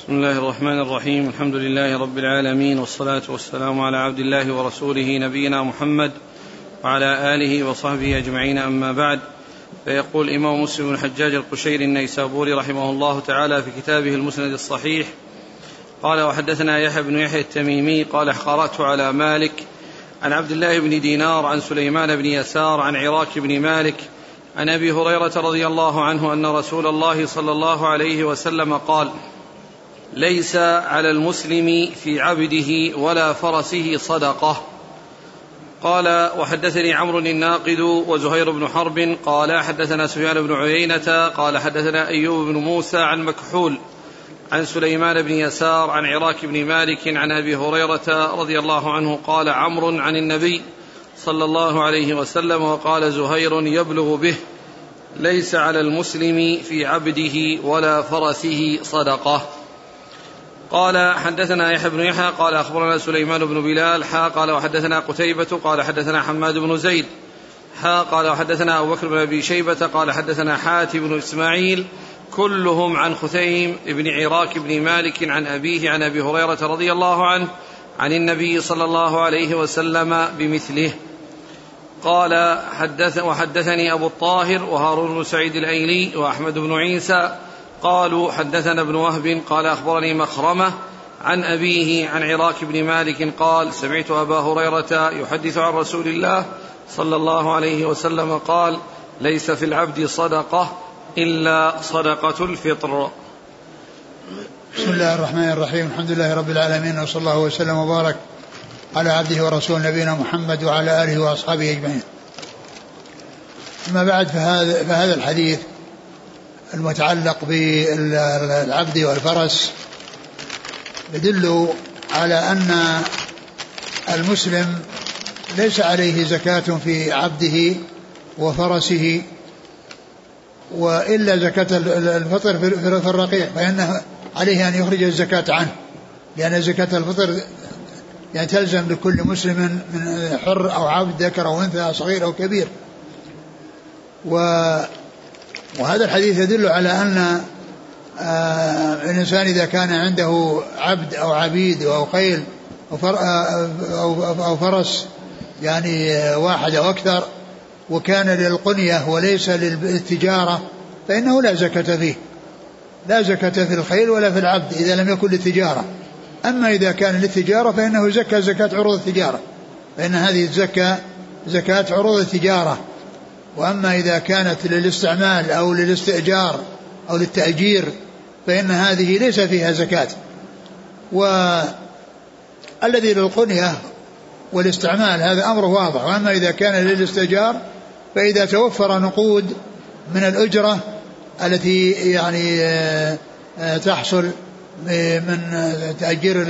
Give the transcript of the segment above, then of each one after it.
بسم الله الرحمن الرحيم. الحمد لله رب العالمين والصلاة والسلام على عبد الله ورسوله نبينا محمد وعلى آله وصحبه أجمعين. أما بعد فيقول الإمام مسلم بن الحجاج القشيري النيسابوري رحمه الله تعالى في كتابه المسند الصحيح قال وحدثنا يحيى بن يحيى التميمي قال قرأت على مالك عن عبد الله بن دينار عن سليمان بن يسار عن عراك بن مالك عن أبي هريرة رضي الله عنه أن رسول الله صلى الله عليه وسلم قال ليس على المسلم في عبده ولا فرسه صدقة. قال وحدثني عمرو الناقد وزهير بن حرب قال حدثنا سفيان بن عيينة قال حدثنا أيوب بن موسى عن مكحول عن سليمان بن يسار عن عراك بن مالك عن أبي هريرة رضي الله عنه قال عمرو عن النبي صلى الله عليه وسلم وقال زهير يبلغ به ليس على المسلم في عبده ولا فرسه صدقة. قال حدثنا يحيى بن يحيى قال أخبرنا سليمان بن بلال حا قال وحدثنا قتيبة قال حدثنا حماد بن زيد حا قال وحدثنا أبو بكر بن أبي شيبة قال حدثنا حاتم بن إسماعيل كلهم عن خثيم بن عراك بن مالك عن أبيه عن أبي هريرة رضي الله عنه عن النبي صلى الله عليه وسلم بمثله. قال حدث وحدثني أبو الطاهر وهارون بن سعيد الأيلي وأحمد بن عيسى قالوا حدثنا ابن وهب قال أخبرني مخرمة عن أبيه عن عراك بن مالك قال سمعت أبا هريرة يحدث عن رسول الله صلى الله عليه وسلم قال ليس في العبد صدقة إلا صدقة الفطر. بسم الله الرحمن الرحيم. الحمد لله رب العالمين وصلى الله وسلم وبارك على عبده ورسول نبينا محمد وعلى آله وأصحابه أجمعين. أما بعد فهذا, فهذا الحديث المتعلق بالعبد والفرس يدل على أن المسلم ليس عليه زكاة في عبده وفرسه وإلا زكاة الفطر في الرقيق فإنه عليه أن يخرج الزكاة عنه لأن زكاة الفطر يعني تلزم لكل مسلم من حر أو عبد ذكر أو أنثى صغير أو كبير. و وهذا الحديث يدل على أن آه، الإنسان إذا كان عنده عبد أو عبيد أو خيل آه، أو فرس يعني واحد أو أكثر وكان للقنية وليس للتجارة فإنه لا زكاة فيه. لا زكاة في الخيل ولا في العبد إذا لم يكن للتجارة. أما إذا كان للتجارة فإنه زكى زكاة عروض التجارة. فإن هذه الزكاة زكاة عروض التجارة. وأما إذا كانت للاستعمال أو للاستئجار أو للتأجير فإن هذه ليس فيها زكاة. والذي للقنية والاستعمال هذا أمر واضح. وأما إذا كان للاستئجار فإذا توفر نقود من الأجرة التي يعني آه، آه، تحصل من تأجير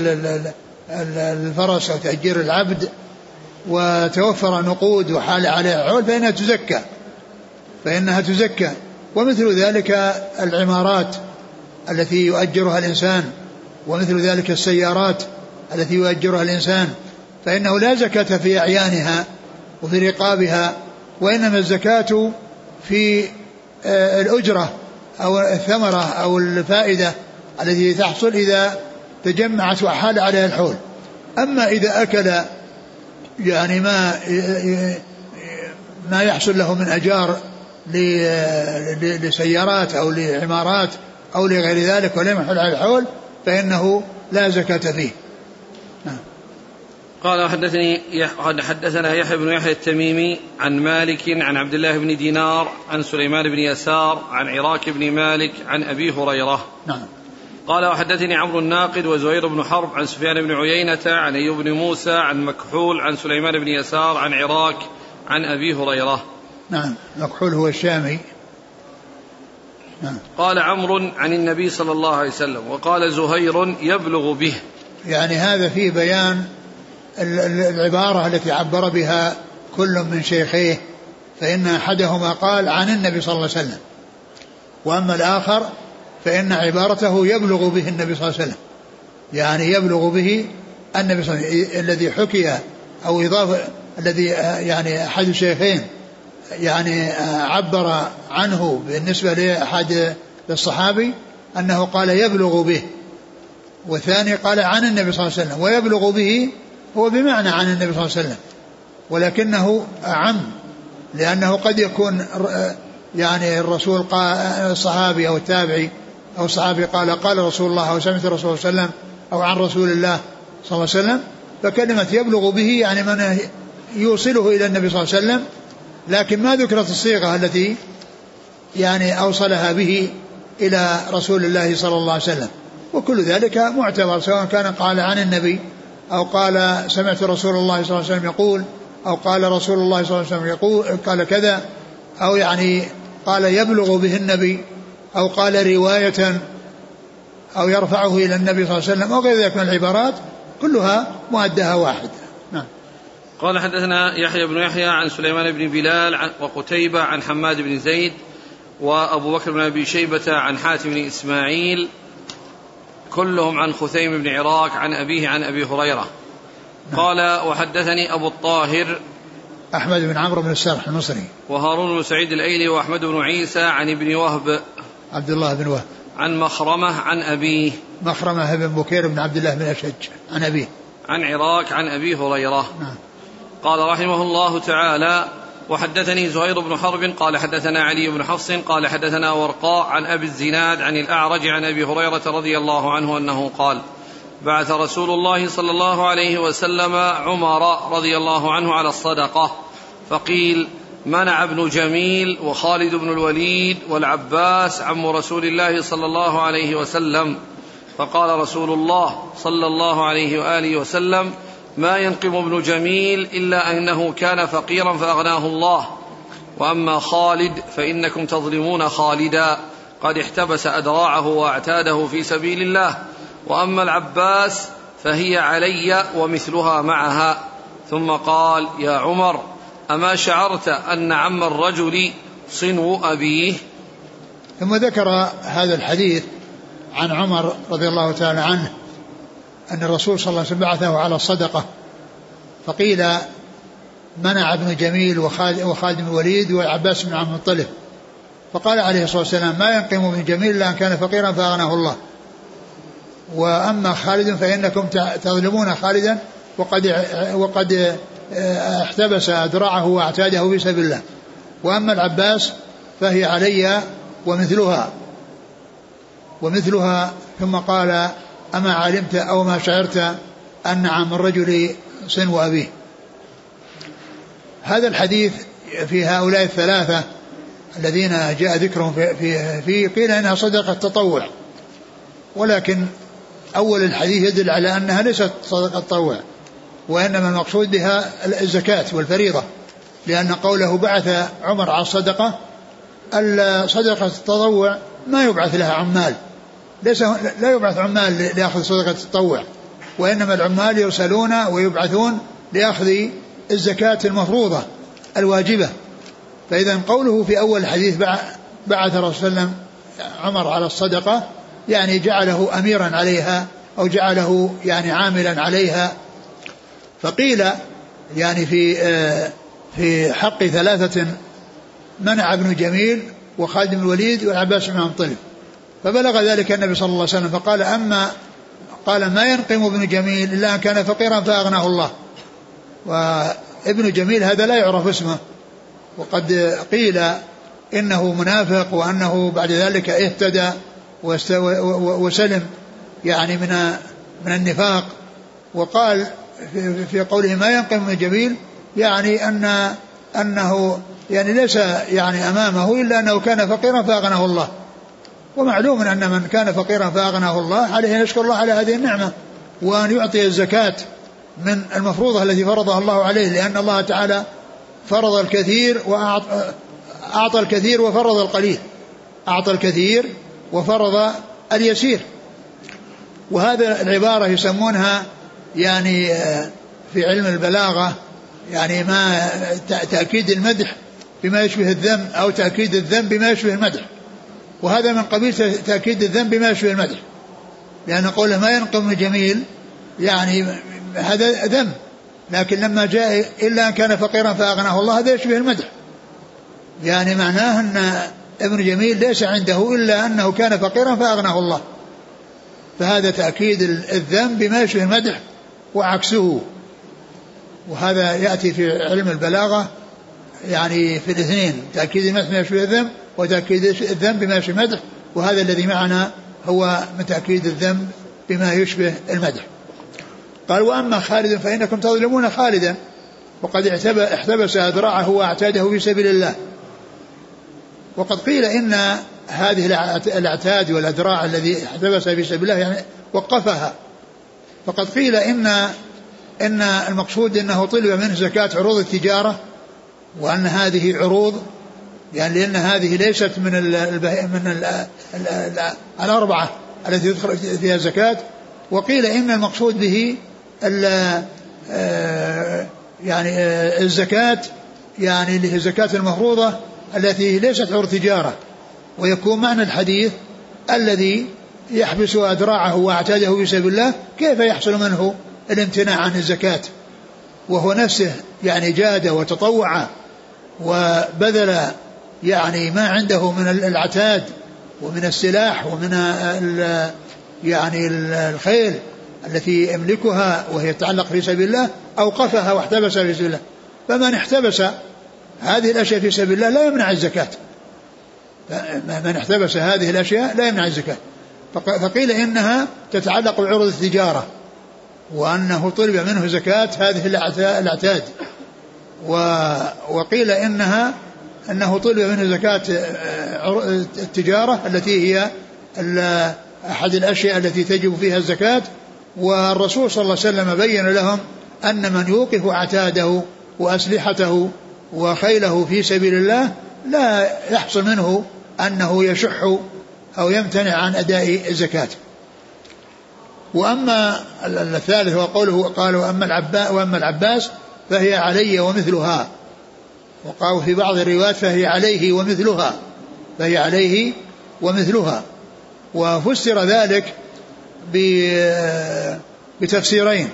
الفرس أو تأجير العبد وتوفر نقود وحال عليها. عول فإنها تزكى. فإنها تزكى. ومثل ذلك العمارات التي يؤجرها الإنسان. ومثل ذلك السيارات التي يؤجرها الإنسان. فإنه لا زكاة في أعيانها وفي رقابها وإنما الزكاة في آه، الأجرة أو الثمرة أو الفائدة التي تحصل إذا تجمعت وحال عليها الحول. أما إذا أكل يعني ما ما يحصل له من أجار لسيارات أو لعمارات أو لغير ذلك ولم يحل على الحول فإنه لا زكاة فيه نعم. قال حدثني حدثنا يحيى بن يحيى التميمي عن مالك عن عبد الله بن دينار عن سليمان بن يسار عن عراك بن مالك عن أبي هريرة. نعم. قال وحدثني عمرو الناقد وزهير بن حرب عن سفيان بن عيينة عن أيوب بن موسى عن مكحول عن سليمان بن يسار عن عراك عن أبي هريرة. نعم مكحول هو الشامي. نعم. قال عمرو عن النبي صلى الله عليه وسلم وقال زهير يبلغ به. يعني هذا فيه بيان العبارة التي عبر بها كل من شيخيه فإن أحدهما قال عن النبي صلى الله عليه وسلم. وأما الآخر فإن عبارته يبلغ به النبي صلى الله عليه وسلم. يعني يبلغ به النبي صلى الله عليه وسلم الذي حكي أو إضافة الذي يعني أحد الشيخين يعني عبر عنه بالنسبة لأحد الصحابي أنه قال يبلغ به. والثاني قال عن النبي صلى الله عليه وسلم ويبلغ به هو بمعنى عن النبي صلى الله عليه وسلم. ولكنه أعم لأنه قد يكون يعني الرسول قال الصحابي أو التابعي أو الصحابي قال قال رسول الله أو سمعت الرسول صلى الله عليه وسلم أو عن رسول الله صلى الله عليه وسلم فكلمة يبلغ به يعني من يوصله إلى النبي صلى الله عليه وسلم. لكن ما ذكرت الصيغة التي يعني أوصلها به إلى رسول الله صلى الله عليه وسلم. وكل ذلك معتبر سواء كان قال عن النبي أو قال سمعت رسول الله صلى الله عليه وسلم يقول أو قال رسول الله صلى الله عليه وسلم يقول قال كذا أو يعني قال يبلغ به النبي أو قال رواية أو يرفعه إلى النبي صلى الله عليه وسلم أو غير ذلك من العبارات كلها مؤدها واحد. نعم. قال حدثنا يحيى بن يحيى عن سليمان بن بلال وقتيبة عن حماد بن زيد وأبو بكر بن أبي شيبة عن حاتم بن إسماعيل كلهم عن خثيم بن عراك عن أبيه عن أبي هريرة. نعم. قال وحدثني أبو الطاهر أحمد بن عمرو بن السرح المصري. وهارون بن سعيد الأيلي وأحمد بن عيسى عن ابن وهب عبد الله بن وهب. عن مخرمة عن أبيه. مخرمة بن بكير بن عبد الله بن أشج عن أبيه. عن عراك عن أبي هريرة. نعم. قال رحمه الله تعالى وحدثني زهير بن حرب قال حدثنا علي بن حفص قال حدثنا ورقاء عن أبي الزناد عن الأعرج عن أبي هريرة رضي الله عنه أنه قال بعث رسول الله صلى الله عليه وسلم عمر رضي الله عنه على الصدقة فقيل منع ابن جميل وخالد بن الوليد والعباس عم رسول الله صلى الله عليه وسلم. فقال رسول الله صلى الله عليه وآله وسلم ما ينقم ابن جميل إلا أنه كان فقيرا فأغناه الله. وأما خالد فإنكم تظلمون خالدا. قد احتبس أدراعه واعتاده في سبيل الله. وأما العباس فهي علي ومثلها معها. ثم قال يا عمر أما شعرت أن عم الرجل صنو أبيه؟ ثم ذكر هذا الحديث عن عمر رضي الله تعالى عنه أن الرسول صلى الله عليه وسلم بعثه على الصدقة فقيل منع ابن جميل وخالد بن الوليد والعباس بن عبد المطلب فقال عليه الصلاة والسلام ما ينقم ابن جميل إلا أن كان فقيرا فأغناه الله. وأما خالد فإنكم تظلمون خالدا وقد وقد احتبس أذرعه واعتاده في سبيل الله. وأما العباس فهي علي ومثلها. ومثلها ثم قال أما علمت أو ما شعرت أن عام الرجل صنو أبيه. هذا الحديث في هؤلاء الثلاثة الذين جاء ذكرهم في, في, في قيل إنها صدقة تطوع ولكن أول الحديث يدل على أنها ليست صدقة تطوع وإنما المقصود بها الزكاة والفريضة لأن قوله بعث عمر على الصدقة صدقه التطوع ما يبعث لها عمال. ليس لا يبعث عمال ليأخذ صدقة التطوع وإنما العمال يرسلون ويبعثون لأخذ الزكاة المفروضة الواجبة. فإذا قوله في أول الحديث بعث الرسول صلى الله عليه وسلم عمر على الصدقة يعني جعله أميرا عليها أو جعله يعني عاملا عليها فقيل يعني في آه، في حق ثلاثة منع ابن جميل وخالد بن الوليد والعباس بن عبد فبلغ ذلك النبي صلى الله عليه وسلم فقال أما قال ما ينقم ابن جميل إلا أن كان فقيرا فأغناه الله. وابن جميل هذا لا يعرف اسمه. وقد قيل إنه منافق وأنه بعد ذلك اهتدى وسلم يعني من من النفاق. وقال في قوله ما ينقم ابن جميل يعني أن أنه يعني ليس يعني أمامه إلا أنه كان فقيرا فأغناه الله. ومعلوم أن من كان فقيرا فأغناه الله عليه أن يشكر الله على هذه النعمة وأن يعطي الزكاة من المفروضة التي فرضها الله عليه لأن الله تعالى فرض الكثير وأعطى الكثير وفرض القليل. أعطى الكثير وفرض اليسير. وهذا العبارة يسمونها يعني في علم البلاغة يعني ما تأكيد المدح بما يشبه الذم أو تأكيد الذم بما يشبه المدح. وهذا من قبيل تأكيد الذنب ما يشبه المدح. لأن قوله ما ينقم جميل يعني هذا ذنب. لكن لما جاء إلا أن كان فقيرا فأغناه الله هذا يشبه المدح. يعني معناه أن ابن جميل ليس عنده إلا أنه كان فقيرا فأغناه الله. فهذا تأكيد الذم بما يشبه المدح. وعكسه. وهذا يأتي في علم البلاغة يعني في الاثنين تأكيد المدح بما يشبه الذم وتأكيد الذم بما يشبه المدح. وهذا الذي معنا هو من تأكيد الذم بما يشبه المدح. قال وأما خالد فإنكم تظلمون خالدا. وقد احتبس أذرعه وأعتاده في سبيل الله. وقد قيل إن هذه الأعتاد والأذراع الذي احتبس في سبيل الله يعني وقفها. فقد قيل إن إن المقصود أنه طلب منه زكاة عروض التجارة وأن هذه عروض يعني لأن هذه ليست من ال من ال ال ال الأربعة التي يدخل فيها الزكاة. وقيل إن المقصود به آه، يعني آه، الزكاة يعني اللي هي الزكاة المفروضة التي ليست عروض تجارة. ويكون معنى الحديث الذي يحبس أدراعه وأعتاده في سبيل الله كيف يحصل منه الامتناع عن الزكاة؟ وهو نفسه يعني جاد وتطوع وبذل يعني ما عنده من العتاد ومن السلاح ومن يعني الخيل التي يملكها وهي تتعلق في سبيل الله أوقفها واحتبسها في سبيل الله. فمن احتبس هذه الأشياء في سبيل الله لا يمنع الزكاة. من احتبس هذه الأشياء لا يمنع الزكاة. فقيل إنها تتعلق بعروض التجارة وأنه طلب منه زكاة هذه الأعتاد. وقيل إنها أنه طلب منه زكاة آه، التجارة التي هي أحد الأشياء التي تجب فيها الزكاة. والرسول صلى الله عليه وسلم بين لهم أن من يوقف عتاده وأسلحته وخيله في سبيل الله لا يحصل منه أنه يشح أو يمتنع عن أداء الزكاة. وأما الثالث هو قوله قال وأما العباس وأما العباس فهي علي ومثلها. وقالوا في بعض الروايات فهي عليه ومثلها. فهي عليه ومثلها. وفسر ذلك بتفسيرين.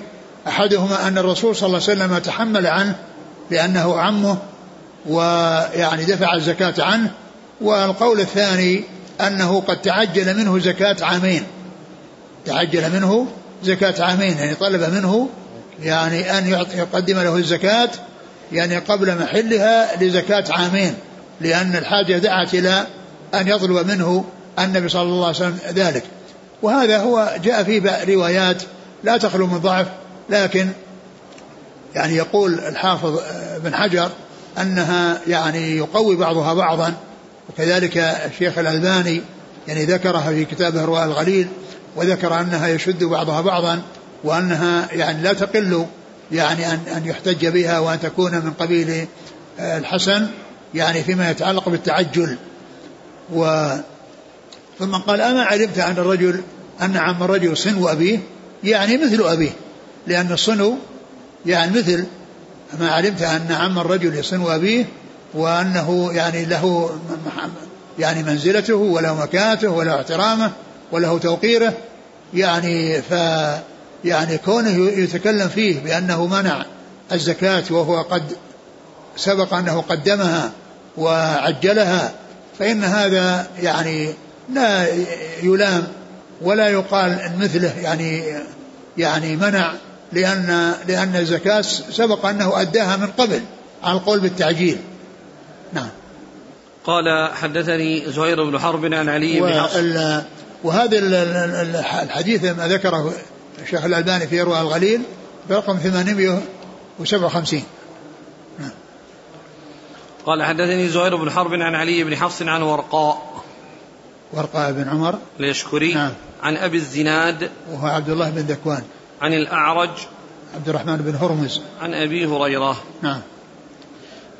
أحدهما أن الرسول صلى الله عليه وسلم تحمل عنه لأنه عمه ويعني دفع الزكاة عنه. والقول الثاني أنه قد تعجل منه زكاة عامين. تعجل منه زكاة عامين يعني طلب منه يعني أن يقدم له الزكاة يعني قبل محلها لزكاة عامين لأن الحاجة دعت إلى أن يطلب منه النبي صلى الله عليه وسلم ذلك. وهذا هو جاء فيه روايات لا تخلو من ضعف لكن يعني يقول الحافظ بن حجر أنها يعني يقوي بعضها بعضا وكذلك الشيخ الألباني يعني ذكرها في كتابه الرواء الغليل وذكر أنها يشد بعضها بعضا وأنها يعني لا تقل يعني أن أن يحتج بها وأن تكون من قبيل الحسن يعني فيما يتعلق بالتعجل. و ثم قال أما علمت أن الرجل أن عم الرجل صنو أبيه؟ يعني مثل أبيه لأن الصنو يعني مثل ما علمت أن عم الرجل يصنو أبيه؟ وأنه يعني له يعني منزلته وله مكانته وله احترامه وله توقيره. يعني ف يعني كونه يتكلم فيه بأنه منع الزكاة وهو قد سبق أنه قدمها وعجلها فإن هذا يعني لا يلام ولا يقال مثله يعني يعني منع لأن لأن الزكاة سبق أنه أداها من قبل على القول بالتعجيل. نعم. قال حدثني زهير بن حرب عن علي بن حفص. وهذا الحديث ما ذكره الشيخ الألباني في إرواء الغليل برقم 857 نعم. قال حدثني زهير بن حرب عن علي بن حفص عن ورقاء. ورقاء بن عمر. اليشكري نعم. عن أبي الزناد. وهو عبد الله بن ذكوان. عن الأعرج. عبد الرحمن بن هرمز. عن أبي هريرة. نعم.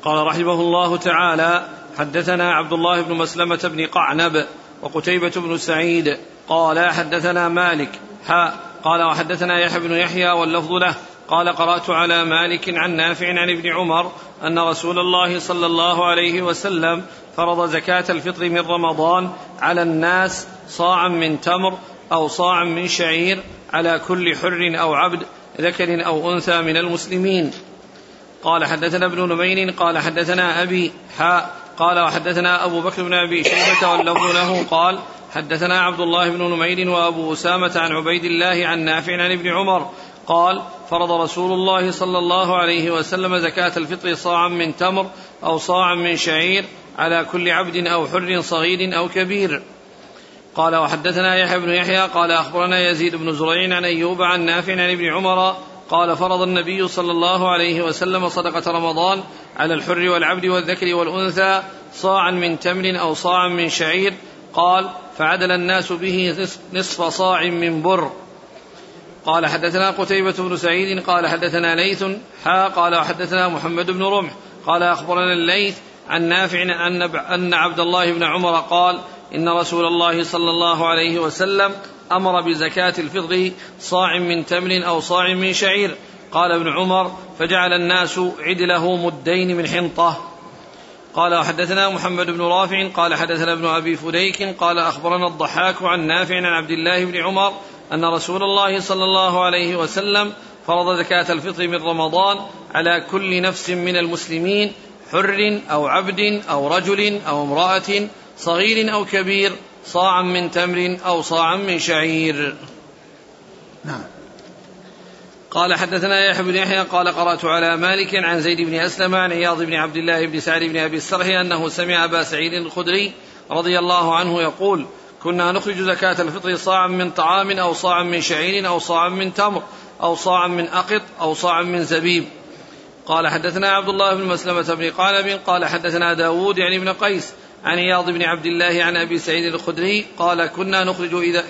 قال رحمه الله تعالى حدثنا عبد الله بن مسلمة بن قعنب وقتيبة بن سعيد قال حدثنا مالك ها قال وحدثنا يحيى بن يحيى واللفظ له قال قرأت على مالك عن نافع عن ابن عمر أن رسول الله صلى الله عليه وسلم فرض زكاة الفطر من رمضان على الناس صاعا من تمر أو صاعا من شعير على كل حر أو عبد ذكر أو أنثى من المسلمين. قال حدثنا ابن نمير قال حدثنا أبي حاء قال وحدثنا أبو بكر بن أبي شيبة واللفظ له قال حدثنا عبد الله بن نمير وأبو أسامة عن عبيد الله عن نافع عن ابن عمر قال فرض رسول الله صلى الله عليه وسلم زكاة الفطر صاعا من تمر أو صاعا من شعير على كل عبد أو حر صغير أو كبير. قال وحدثنا يحيى بن يحيى قال أخبرنا يزيد بن زريع عن أيوب عن نافع عن ابن عمر قال فرض النبي صلى الله عليه وسلم صدقة رمضان على الحر والعبد والذكر والأنثى صاعا من تمر أو صاعا من شعير. قال فعدل الناس به نصف صاع من بر. قال حدثنا قتيبة بن سعيد. قال حدثنا ليث. حا قال وحدثنا محمد بن رمح. قال أخبرنا الليث عن نافع أن عبد الله بن عمر قال إن رسول الله صلى الله عليه وسلم أمر بزكاة الفطر صاع من تمر أو صاع من شعير. قال ابن عمر فجعل الناس عدله مدين من حنطة. قال وحدثنا محمد بن رافع. قال حدثنا ابن أبي فديك. قال أخبرنا الضحاك عن نافع عن عبد الله بن عمر أن رسول الله صلى الله عليه وسلم فرض زكاة الفطر من رمضان على كل نفس من المسلمين حر أو عبد أو رجل أو امرأة صغير أو كبير. صاعا من تمر أو صاعا من شعير. نعم. قال حدثنا يحيى بن يحيى قال قرأت على مالك عن زيد بن أسلم عن عياض بن عبد الله بن سعد بن أبي السرح أنه سمع أبا سعيد الخدري رضي الله عنه يقول كنا نخرج زكاة الفطر صاعا من طعام أو صاعا من شعير أو صاعا من تمر أو صاعا من أقط أو صاعا من زبيب. قال حدثنا عبد الله بن مسلمة بن قالب قال حدثنا داود يعني ابن قيس عن عياض بن عبد الله عن أبي سعيد الخدري قال كنا نخرج إذا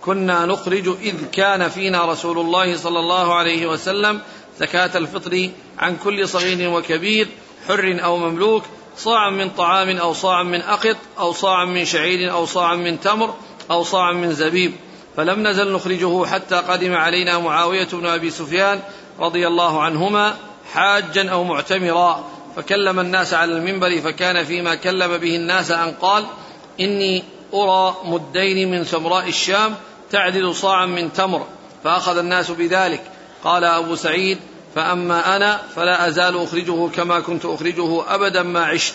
كنا نخرج إذ كان فينا رسول الله صلى الله عليه وسلم زكاة الفطر عن كل صغير وكبير حر أو مملوك صاعا من طعام أو صاعا من أقط أو صاعا من شعير أو صاعا من تمر أو صاعا من زبيب. فلم نزل نخرجه حتى قدم علينا معاوية بن أبي سفيان رضي الله عنهما حاجا أو معتمرا. فكلم الناس على المنبر فكان فيما كلم به الناس أن قال إني أرى مدين من سمراء الشام تعدل صاعا من تمر فأخذ الناس بذلك. قال أبو سعيد فأما أنا فلا أزال أخرجه كما كنت أخرجه أبدا ما عشت.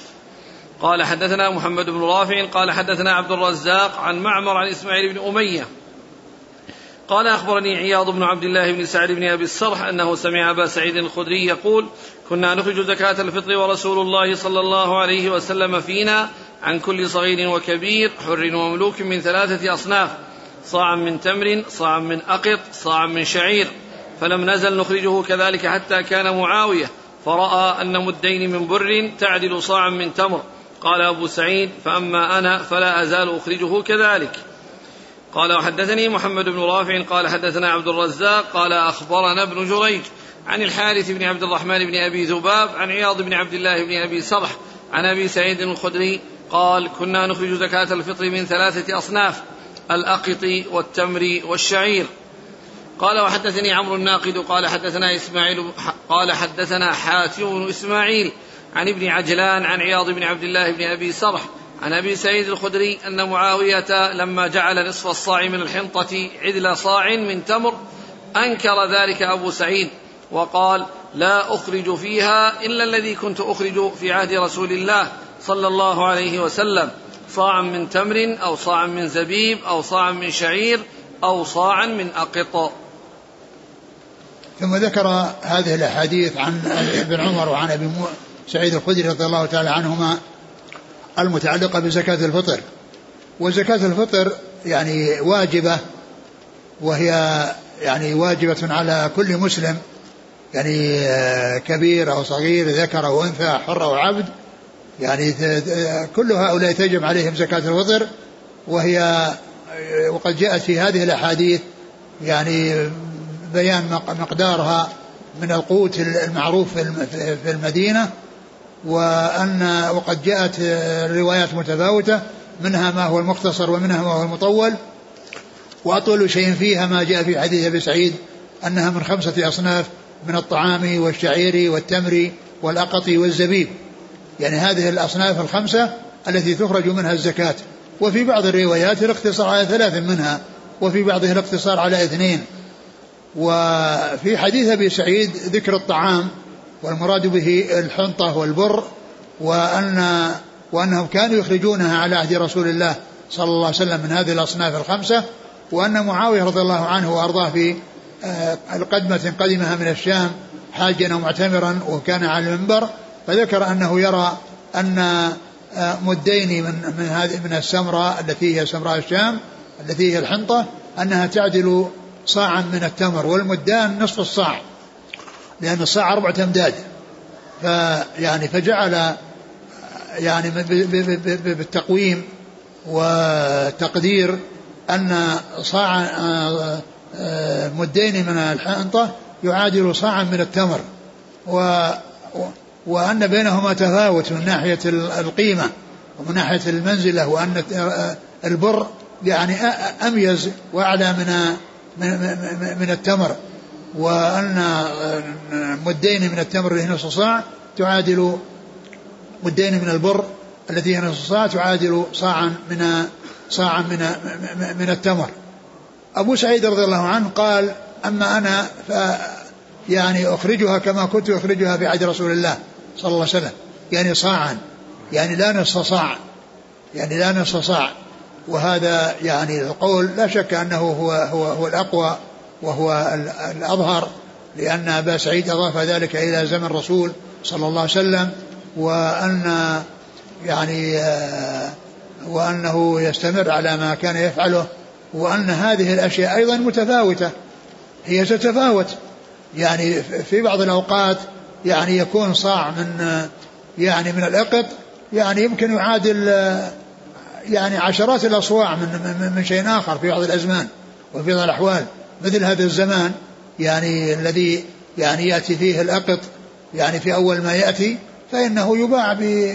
قال حدثنا محمد بن رافع قال حدثنا عبد الرزاق عن معمر عن إسماعيل بن أمية. قال أخبرني عياض بن عبد الله بن سعد بن أبي السرح أنه سمع أبا سعيد الخدري يقول كنا نخرج زكاة الفطر ورسول الله صلى الله عليه وسلم فينا عن كل صغير وكبير حر ومملوك من ثلاثة أصناف صاعا من تمر صاعا من أقط صاعا من شعير. فلم نزل نخرجه كذلك حتى كان معاوية فرأى أن مدين من بر تعدل صاعا من تمر. قال أبو سعيد فأما أنا فلا أزال أخرجه كذلك. قال وحدثني محمد بن رافع قال حدثنا عبد الرزاق قال أخبرنا ابن جريج. عن الحارث بن عبد الرحمن بن أبي ذباب عن عياض بن عبد الله بن أبي سرح عن أبي سعيد الخدري قال كنا نخرج زكاة الفطر من ثلاثة أصناف الأقط والتمر والشعير. قال وحدثني عمرو الناقد قال حدثنا إسماعيل قال حدثنا حاتم إسماعيل عن ابن عجلان عن عياض بن عبد الله بن أبي سرح عن أبي سعيد الخدري أن معاوية لما جعل نصف الصاع من الحنطة عدل صاع من تمر أنكر ذلك أبو سعيد. وقال لا أخرج فيها إلا الذي كنت أخرج في عهد رسول الله صلى الله عليه وسلم صاعا من تمر أو صاعا من زبيب أو صاعا من شعير أو صاعا من أقط. ثم ذكر هذه الأحاديث عن ابن عمر وعن أبي سعيد الخدري رضي الله تعالى عنهما المتعلقة بزكاة الفطر. وزكاة الفطر يعني واجبة وهي يعني واجبة على كل مسلم يعني آه، كبير أو صغير ذكر أو أنثى حر أو عبد يعني كل هؤلاء تجب عليهم زكاة الفطر وهي آه، وقد جاءت في هذه الأحاديث يعني بيان مقدارها من القوت المعروف في المدينة وأن وقد جاءت الروايات متفاوتة منها ما هو المختصر ومنها ما هو المطول. وأطول شيء فيها ما جاء في حديث أبي سعيد أنها من خمسة أصناف من الطعام والشعير والتمر والأقط والزبيب. يعني هذه الأصناف الخمسة التي تخرج منها الزكاة. وفي بعض الروايات الاقتصار على ثلاث منها وفي بعضها الاقتصار على اثنين. وفي حديث أبي سعيد ذكر الطعام والمراد به الحنطة والبر وأن وأنهم كانوا يخرجونها على عهد رسول الله صلى الله عليه وسلم من هذه الأصناف الخمسة وأن معاوية رضي الله عنه وأرضاه في القدمة قدمها من الشام حاجا ومعتمرا وكان على المنبر فذكر أنه يرى أن آه، مدين من من هذه من السمراء التي هي سمراء الشام التي هي الحنطة أنها تعدل صاعا من التمر والمدان نصف الصاع لأن الصاع أربعة أمداد. فيعني فجعل يعني بالتقويم وتقدير أن صاع آه، آه، مدين من الحنطة يعادل صاعا من التمر و وأن بينهما تفاوت من ناحية القيمة ومن ناحية المنزلة وأن البر يعني أميز وأعلى من من التمر وأن مدين من التمر اللي هي نصف صاع تعادل مدين من البر التي هي نصف صاع تعادل صاعا من صاعا من من التمر. أبو سعيد رضي الله عنه قال أما أنا ف يعني أخرجها كما كنت أخرجها في عهد رسول الله صلى الله عليه وسلم. يعني صاعا. يعني لا نصف صاع. يعني لا نصف صاع. وهذا يعني القول لا شك أنه هو هو هو الأقوى وهو الأظهر لأن أبا سعيد أضاف ذلك إلى زمن الرسول صلى الله عليه وسلم وأن يعني آه، وأنه يستمر على ما كان يفعله. وأن هذه الأشياء أيضا متفاوتة. هي تتفاوت. يعني في بعض الأوقات يعني يكون صاع من يعني من الإقط يعني يمكن يعادل يعني عشرات الأصواع من, من, من شيء آخر في بعض الأزمان وفي بعض الأحوال. مثل هذا الزمان يعني الذي يعني يأتي فيه الأقط يعني في أول ما يأتي فإنه يباع ب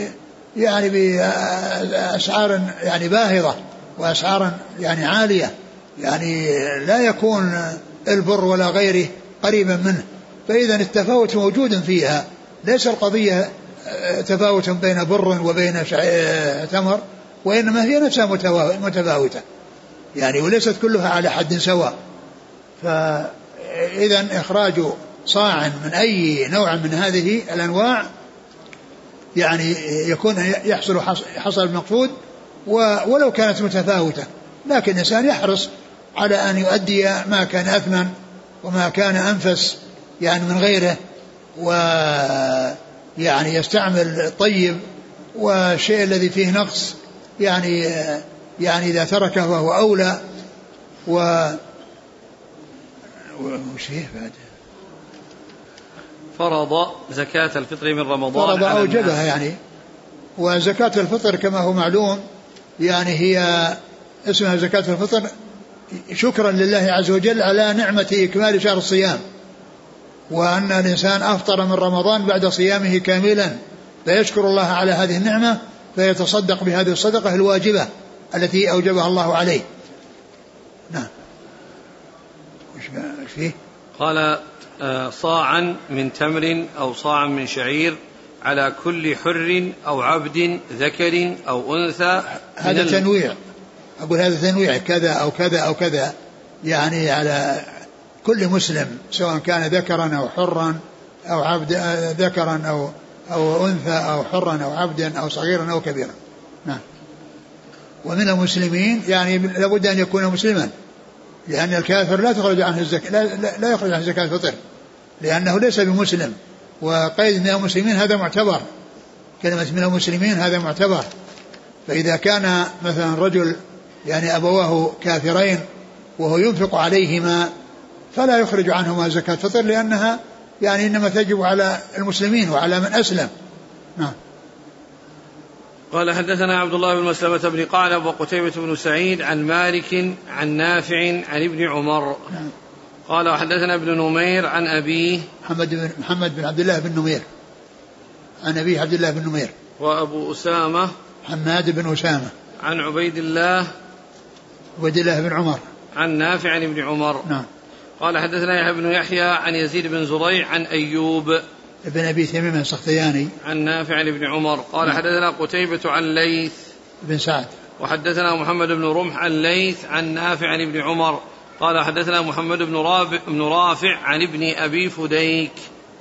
يعني بأسعار يعني باهظة وأسعار يعني عالية يعني لا يكون البر ولا غيره قريبا منه. فإذا التفاوت موجود فيها. ليس القضية آه، تفاوت بين بر وبين آه، تمر وإنما هي نفسها متفاوتة. يعني وليست كلها على حد سواء. فإذا إخراج صاع من أي نوع من هذه الأنواع يعني يكون يحصل حصل المقصود ولو كانت متفاوتة لكن الإنسان يحرص على أن يؤدي ما كان أثمن وما كان أنفس يعني من غيره و يعني يستعمل الطيب والشيء الذي فيه نقص يعني يعني إذا تركه فهو أولى و وش فيه بعد؟ فرض زكاة الفطر من رمضان فرض أوجبها يعني وزكاة الفطر كما هو معلوم يعني هي اسمها زكاة الفطر شكرا لله عز وجل على نعمة إكمال شهر الصيام. وأن الإنسان أفطر من رمضان بعد صيامه كاملا فيشكر الله على هذه النعمة فيتصدق بهذه الصدقة الواجبة التي أوجبها الله عليه. نعم. وش فيه؟ قال آه، صاعا من تمر أو صاعا من شعير على كل حر أو عبد ذكر أو أنثى هذا تنويع. أقول هذا تنويع كذا أو كذا أو كذا. يعني على كل مسلم سواء كان ذكرا أو حرا أو عبد ذكرا أو أو أنثى أو حرا أو عبدا أو صغيرا أو كبيرا. نعم. ومن المسلمين يعني لابد أن يكون مسلما. لأن الكافر لا تخرج عنه الزكاة لا, لا, لا يخرج عنه زكاة الفطر. لأنه ليس بمسلم. وقيد من المسلمين هذا معتبر. كلمة من المسلمين هذا معتبر. فإذا كان مثلا رجل يعني أبواه كافرين وهو ينفق عليهما فلا يخرج عنهما زكاة فطر لأنها يعني إنما تجب على المسلمين وعلى من أسلم. نعم. قال حدثنا عبد الله بن مسلمة بن قعنب وقتيبة بن سعيد عن مالك عن نافع عن ابن عمر. نعم. قال وحدثنا ابن نمير عن أبيه محمد بن محمد بن عبد الله بن نمير. عن أبيه عبد الله بن نمير. وأبو أسامة حماد بن أسامة. عن عبيد الله عبيد الله بن عمر. عن نافع عن ابن عمر. نعم. قال حدثنا يحيى بن يحيى عن يزيد بن زريع عن أيوب ابن أبي تميم السختياني. عن نافع عن ابن عمر. قال نعم. حدثنا قتيبة عن ليث بن سعد. وحدثنا محمد بن رمح عن ليث عن نافع عن ابن عمر. قال حدثنا محمد بن رافع, بن رافع عن ابن أبي فديك.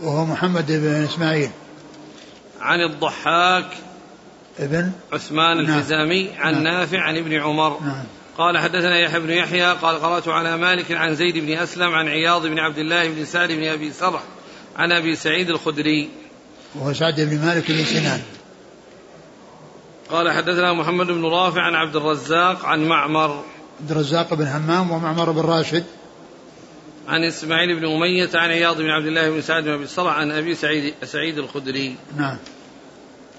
وهو محمد بن إسماعيل. عن الضحاك ابن عثمان نعم. الحزامي عن نعم. نافع عن ابن عمر. نعم. قال حدثنا يحيى بن يحيى قال قرأت على مالك عن زيد بن أسلم عن عياض بن عبد الله بن سعد بن أبي سرح عن أبي سعيد الخدري. وهو سعد بن مالك بن سنان. قال حدثنا محمد بن رافع عن عبد الرزاق عن معمر. عبد الرزاق بن همام ومعمر بن راشد. عن إسماعيل بن أمية عن عياض بن عبد الله بن سعد بن أبي الصرع عن أبي سعيد سعيد الخدري. نعم.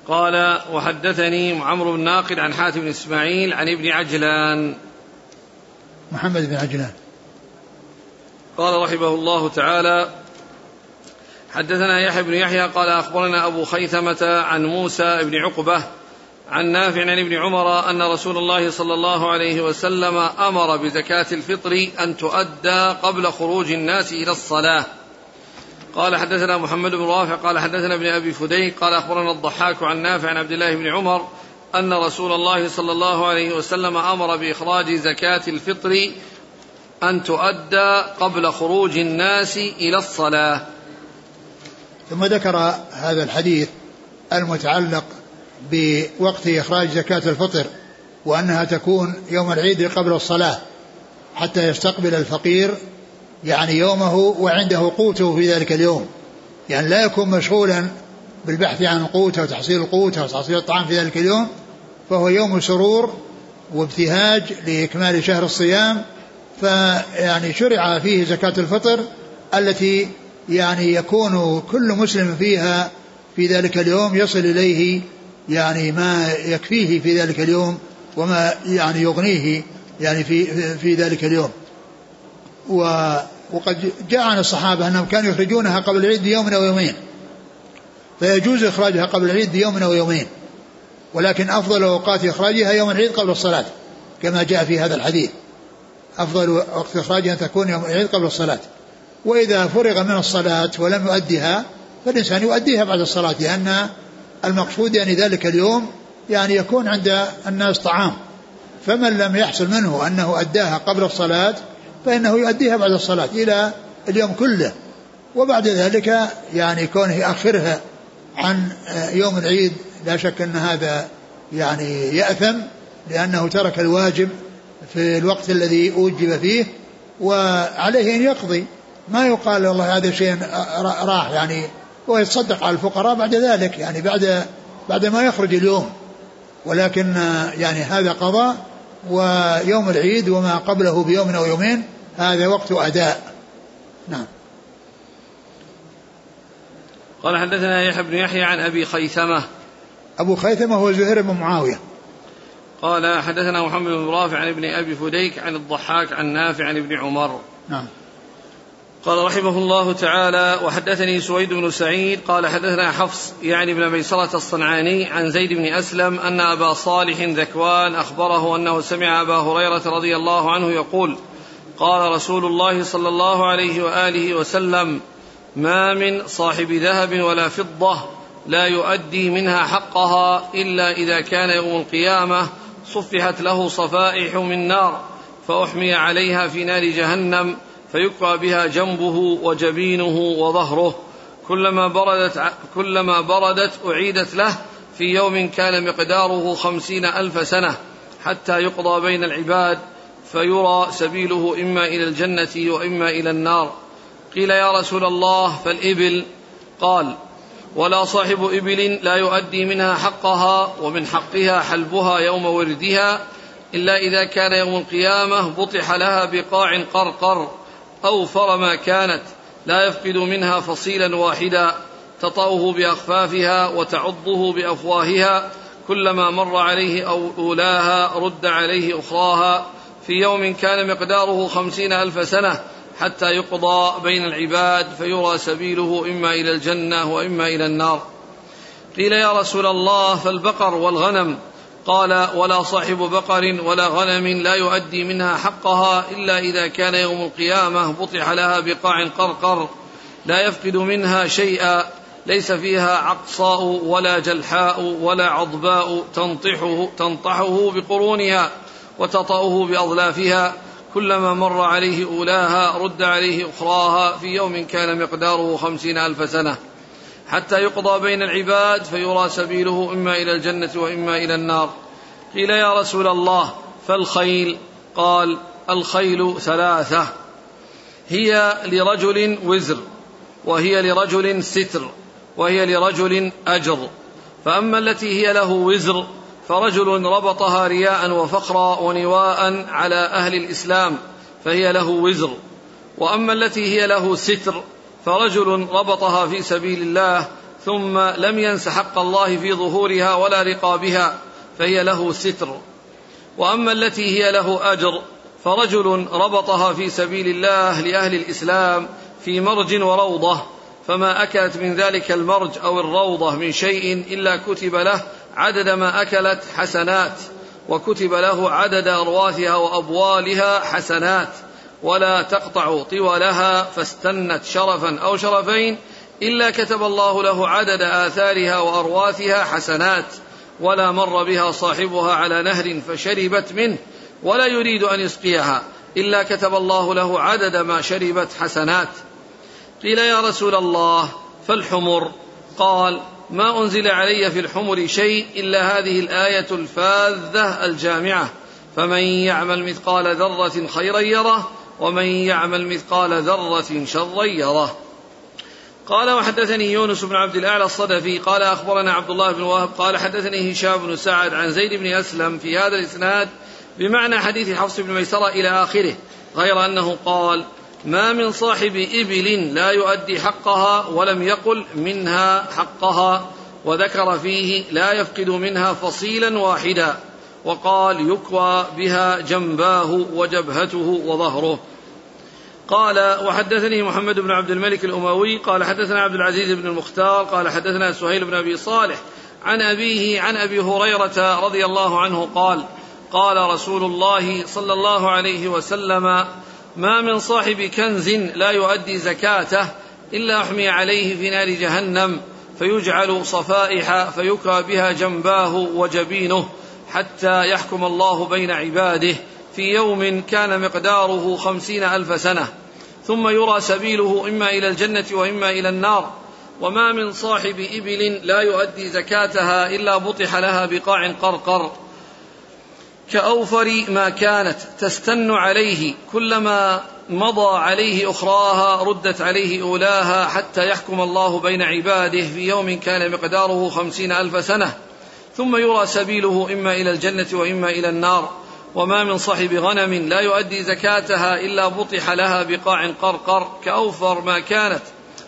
قال وحدثني عمرو بن ناقد عن حاتم بن إسماعيل عن ابن عجلان. محمد بن عجلان. قال رحمه الله تعالى حدثنا يحيى بن يحيى قال أخبرنا أبو خيثمة عن موسى بن عقبة عن نافع عن ابن عمر أن رسول الله صلى الله عليه وسلم أمر بزكاة الفطر أن تؤدى قبل خروج الناس إلى الصلاة. قال حدثنا محمد بن رافع قال حدثنا ابن أبي فديك قال أخبرنا الضحاك عن نافع عن عبد الله بن عمر أن رسول الله صلى الله عليه وسلم أمر بإخراج زكاة الفطر أن تؤدى قبل خروج الناس إلى الصلاة. ثم ذكر هذا الحديث المتعلق بوقت إخراج زكاة الفطر وأنها تكون يوم العيد قبل الصلاة حتى يستقبل الفقير يعني يومه وعنده قوته في ذلك اليوم. يعني لا يكون مشغولا بالبحث عن القوت أو تحصيل القوت أو تحصيل الطعام في ذلك اليوم فهو يوم سرور وابتهاج لإكمال شهر الصيام فيعني شرع فيه زكاة الفطر التي يعني يكون كل مسلم فيها في ذلك اليوم يصل إليه يعني ما يكفيه في ذلك اليوم وما يعني يغنيه يعني في في ذلك اليوم. و وقد جاء عن الصحابة أنهم كانوا يخرجونها قبل العيد بيوم أو يومين فيجوز إخراجها قبل العيد بيوم أو يومين ولكن أفضل أوقات إخراجها يوم العيد قبل الصلاة كما جاء في هذا الحديث. أفضل وقت إخراجها أن تكون يوم العيد قبل الصلاة. وإذا فرغ من الصلاة ولم يؤديها فالإنسان يؤديها بعد الصلاة لأن المقصود يعني ذلك اليوم يعني يكون عند الناس طعام. فمن لم يحصل منه أنه أداها قبل الصلاة فإنه يؤديها بعد الصلاة إلى اليوم كله. وبعد ذلك يعني كونه يأخرها عن يوم العيد لا شك أن هذا يعني يأثم لأنه ترك الواجب في الوقت الذي أوجب فيه وعليه أن يقضي. ما يقال والله هذا شيء راح يعني ويتصدق على الفقراء بعد ذلك يعني بعد بعد ما يخرج اليوم. ولكن يعني هذا قضاء ويوم العيد وما قبله بيوم أو يومين هذا وقت أداء. نعم. قال حدثنا يحيى بن يحيى عن أبي خيثمة. أبو خيثمة هو زهير بن معاوية. قال حدثنا محمد بن رافع عن ابن أبي فديك عن الضحاك عن نافع عن ابن عمر. نعم. قال رحمه الله تعالى وحدثني سويد بن سعيد قال حدثنا حفص يعني ابن ميسرة الصنعاني عن زيد بن أسلم أن أبا صالح ذكوان أخبره أنه سمع أبا هريرة رضي الله عنه يقول قال رسول الله صلى الله عليه وآله وسلم ما من صاحب ذهب ولا فضة لا يؤدي منها حقها إلا إذا كان يوم القيامة صفحت له صفائح من نار فأحمي عليها في نار جهنم فيكوى بها جنبه وجبينه وظهره. كلما بردت كلما بردت أعيدت له في يوم كان مقداره خمسين ألف سنة حتى يقضى بين العباد فيرى سبيله إما إلى الجنة وإما إلى النار. قيل يا رسول الله فالإبل؟ قال ولا صاحب إبل لا يؤدي منها حقها ومن حقها حلبها يوم وردها إلا إذا كان يوم القيامة بطح لها بقاع قرقر. أوفر ما كانت لا يفقد منها فصيلا واحدا تطأه بأخفافها وتعضه بأفواهها كلما مر عليه أو أولاها رد عليه أخراها. في يوم كان مقداره خمسين ألف سنة حتى يقضى بين العباد فيرى سبيله إما إلى الجنة وإما إلى النار. قيل يا رسول الله فالبقر والغنم قال ولا صاحب بقر ولا غنم لا يؤدي منها حقها إلا إذا كان يوم القيامة بطح لها بقاع قرقر لا يفقد منها شيئا ليس فيها عقصاء ولا جلحاء ولا عضباء تنطحه, تنطحه بقرونها وتطأه بأظلافها كلما مر عليه أولاها رد عليه أخراها في يوم كان مقداره خمسين ألف سنة حتى يقضى بين العباد فيرى سبيله إما إلى الجنة وإما إلى النار. قيل يا رسول الله فالخيل؟ قال الخيل ثلاثة. هي لرجل وزر وهي لرجل ستر وهي لرجل أجر. فأما التي هي له وزر فرجل ربطها رياء وفخرا ونواء على أهل الإسلام فهي له وزر. وأما التي هي له ستر فرجل ربطها في سبيل الله ثم لم ينس حق الله في ظهورها ولا رقابها فهي له ستر. وأما التي هي له أجر فرجل ربطها في سبيل الله لأهل الإسلام في مرج وروضة فما أكلت من ذلك المرج أو الروضة من شيء إلا كتب له عدد ما أكلت حسنات وكتب له عدد أرواثها وأبوالها حسنات. ولا تقطع طولها فاستنت شرفا أو شرفين إلا كتب الله له عدد آثارها وأرواثها حسنات ولا مر بها صاحبها على نهر فشربت منه ولا يريد أن يسقيها إلا كتب الله له عدد ما شربت حسنات. قيل يا رسول الله فالحمر؟ قال ما أنزل علي في الحمر شيء إلا هذه الآية الفاذة الجامعة. فمن يعمل مثقال ذرة خيرا يره ومن يعمل مثقال ذرة شرا يره. قال وحدثني يونس بن عبد الأعلى الصدفي قال أخبرنا عبد الله بن وهب قال حدثني هشام بن سعد عن زيد بن أسلم في هذا الإسناد بمعنى حديث حفص بن ميسرة إلى آخره غير أنه قال ما من صاحب إبل لا يؤدي حقها ولم يقل منها حقها وذكر فيه لا يفقد منها فصيلا واحدا. وقال يكوى بها جنباه وجبهته وظهره. قال وحدثني محمد بن عبد الملك الأموي قال حدثنا عبد العزيز بن المختار قال حدثنا سهيل بن أبي صالح عن أبيه عن أبي هريرة رضي الله عنه قال قال رسول الله صلى الله عليه وسلم ما من صاحب كنز لا يؤدي زكاته إلا أحمي عليه في نار جهنم فيجعل صفائح فيكى بها جنباه وجبينه حتى يحكم الله بين عباده في يوم كان مقداره خمسين ألف سنة. ثم يرى سبيله إما إلى الجنة وإما إلى النار. وما من صاحب إبل لا يؤدي زكاتها إلا بطح لها بقاع قرقر. كأوفر ما كانت تستن عليه كلما مضى عليه أخراها ردت عليه أولاها حتى يحكم الله بين عباده في يوم كان مقداره خمسين ألف سنة. ثم يرى سبيله إما إلى الجنة وإما إلى النار. وما من صاحب غنم لا يؤدي زكاتها إلا بطح لها بقاع قرقر كأوفر ما كانت.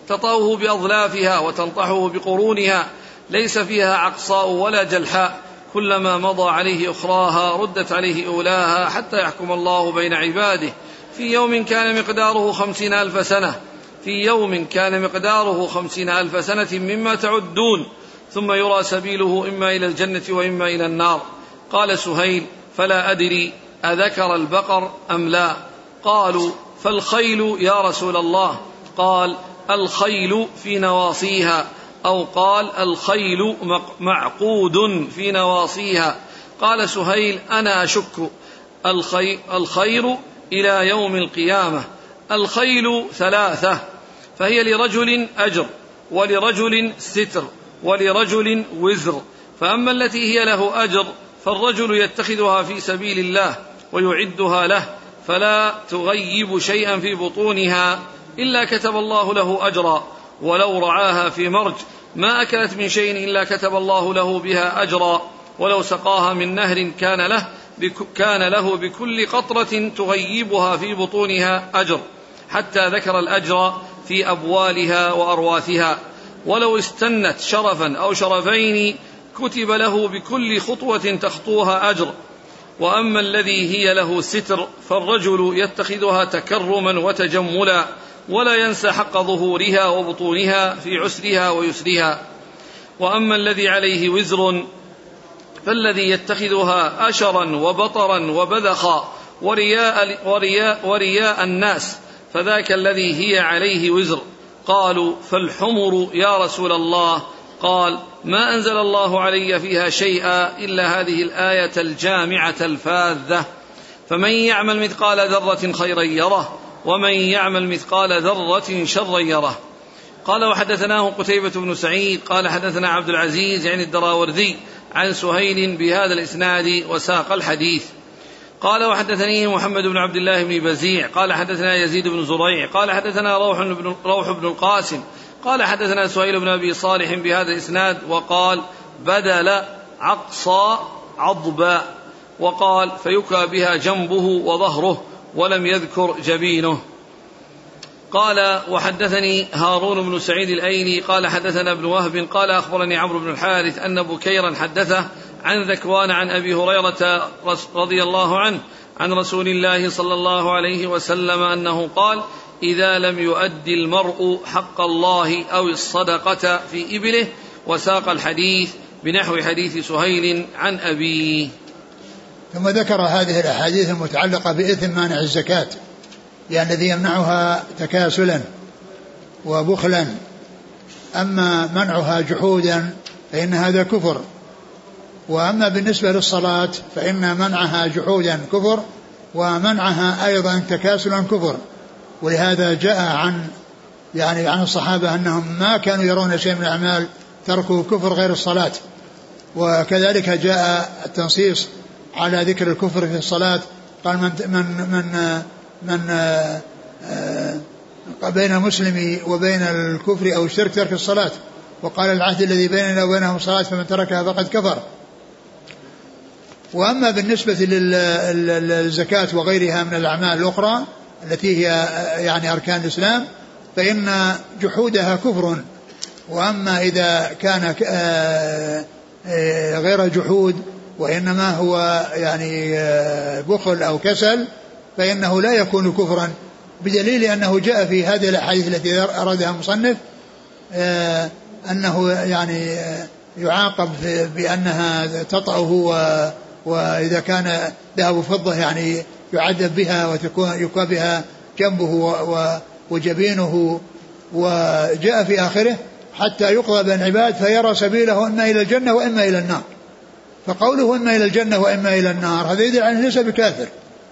تطأه بأظلافها وتنطحه بقرونها. ليس فيها عقصاء ولا جلحاء. كلما مضى عليه أخراها ردت عليه أولاها حتى يحكم الله بين عباده. في يوم كان مقداره خمسين ألف سنة. في يوم كان مقداره خمسين ألف سنة مما تعدون. ثم يرى سبيله إما إلى الجنة وإما إلى النار. قال سهيل فلا أدري أذكر البقر أم لا؟ قالوا فالخيل يا رسول الله. قال الخيل في نواصيها. أو قال الخيل معقود في نواصيها. قال سهيل أنا أشك. الخير, إلى يوم القيامة. الخيل ثلاثة فهي لرجل أجر ولرجل ستر. ولرجل وزر. فأما التي هي له أجر فالرجل يتخذها في سبيل الله ويعدها له فلا تغيب شيئا في بطونها إلا كتب الله له اجرا. ولو رعاها في مرج ما أكلت من شيء إلا كتب الله له بها اجرا. ولو سقاها من نهر كان له كان له بكل قطرة تغيبها في بطونها أجر. حتى ذكر الأجر في أبوالها وأرواثها. ولو استنت شرفا أو شرفين كتب له بكل خطوة تخطوها أجر. وأما الذي هي له ستر فالرجل يتخذها تكرما وتجملا ولا ينسى حق ظهورها وبطونها في عسرها ويسرها. وأما الذي عليه وزر فالذي يتخذها اشرا وبطرا وبذخا ورياء, ورياء, ورياء الناس فذاك الذي هي عليه وزر. قالوا فالحمر يا رسول الله. قال ما أنزل الله علي فيها شيئا إلا هذه الآية الجامعة الفاذة. فمن يعمل مثقال ذرة خيرا يره ومن يعمل مثقال ذرة شرا يره. قال وحدثناه قتيبة بن سعيد. قال حدثنا عبد العزيز يعني الدراوردي عن سهيل بهذا الإسناد وساق الحديث. قال وحدثني محمد بن عبد الله بن بزيع قال حدثنا يزيد بن زريع قال حدثنا روح بن, روح بن القاسم قال حدثنا سهيل بن أبي صالح بهذا الإسناد وقال بدل عقصى عضبا وقال فيكى بها جنبه وظهره ولم يذكر جبينه. قال وحدثني هارون بن سعيد الأيلي قال حدثنا ابن وهب قال أخبرني عمرو بن الحارث أن بكيرا حدثه عن ذكوان عن أبي هريرة رضي الله عنه عن رسول الله صلى الله عليه وسلم أنه قال إذا لم يؤدي المرء حق الله أو الصدقة في إبله وساق الحديث بنحو حديث سهيل عن أبيه. ثم ذكر هذه الأحاديث المتعلقة بإثم مانع الزكاة يعني الذي يمنعها تكاسلا وبخلا أما منعها جحودا فإن هذا كفر. وأما بالنسبة للصلاة فإن منعها جحودا كفر ومنعها أيضا تكاسلا كفر ولهذا جاء عن يعني عن الصحابة أنهم ما كانوا يرون شيء من الأعمال تركوا كفر غير الصلاة وكذلك جاء التنصيص على ذكر الكفر في الصلاة قال من من من من آه، بين المسلم وبين الكفر أو الشرك ترك الصلاة وقال العهد الذي بيننا وبينهم الصلاة فمن تركها فقد كفر. وأما بالنسبة للزكاة وغيرها من الأعمال الأخرى التي هي آه، يعني أركان الإسلام فإن جحودها كفر. وأما إذا كان غير جحود وإنما هو يعني بخل أو كسل فإنه لا يكون كفرا. بدليل أنه جاء في هذه الأحاديث التي أرادها المصنف آه، أنه يعني آه، يعاقب بأنها تطأه وإذا كان ذهب فضة يعني يعذب بها وتكون يكوى بها جنبه وجبينه وجاء في آخره حتى يقضى بين العباد فيرى سبيله إما إلى الجنة وإما إلى النار. فقوله إما إلى الجنة وإما إلى النار هذا يدل على ليس بكافر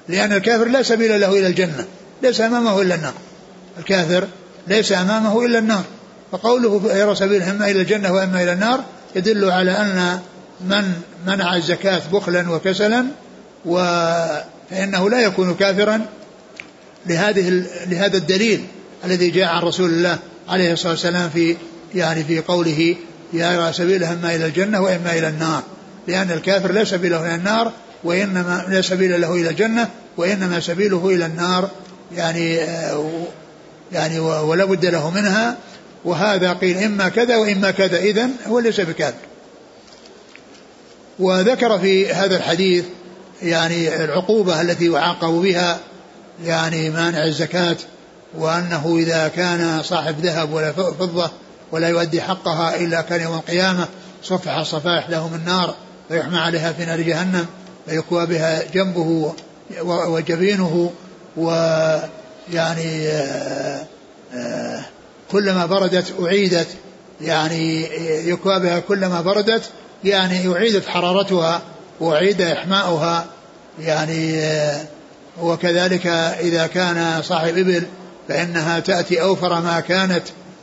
لأن الكافر لا سبيل له إلى الجنة ليس أمامه إلا النار. الكافر ليس أمامه إلا النار. فقوله يرى سبيل إما إلى الجنة وإما إلى النار يدل على أن من منع الزكاة بخلا وكسلا فإنه لا يكون كافرا لهذه لهذا الدليل الذي جاء عن رسول الله عليه الصلاة والسلام في يعني في قوله يرى سبيله إما إلى الجنة وإما إلى النار لأن الكافر لا سبيل له إلى النار وإنما لا سبيل له إلى الجنة وإنما سبيله إلى النار يعني يعني ولا بد له منها. وهذا قيل إما كذا وإما كذا إذن هو ليس بكافر. وذكر في هذا الحديث يعني العقوبة التي يعاقب بها يعني مانع الزكاة وأنه إذا كان صاحب ذهب ولا فضة ولا يؤدي حقها إلا كان يوم القيامة صفح الصفائح له من نار فيحمى عليها في نار جهنم فيكوى بها جنبه وجبينه ويعني آه، آه، كلما بردت أعيدت يعني يكوى بها كلما بردت يعني أعيدت حرارتها وأعيد إحماؤها يعني آه، وكذلك إذا كان صاحب إبل فإنها تأتي أوفر ما كانت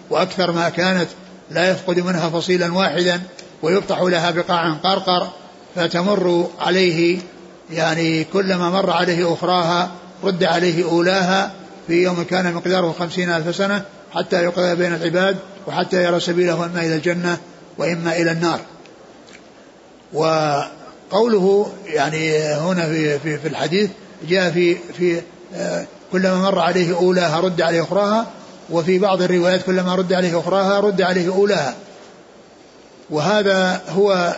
وأكثر ما كانت لا يفقد منها فصيلا واحدا ويفتح لها بقاع قرقر فتمر عليه يعني كلما مر عليه أخراها رد عليه أولاها في يوم كان مقداره خمسين ألف سنة حتى يقضي بين العباد وحتى يرى سبيله إما إلى الجنة وإما إلى النار. وقوله يعني هنا في, في, في الحديث جاء في في آه، كلما مر عليه أولاها رد عليه أخراها وفي بعض الروايات كلما رد عليه أخراها رد عليه أولاها. وهذا هو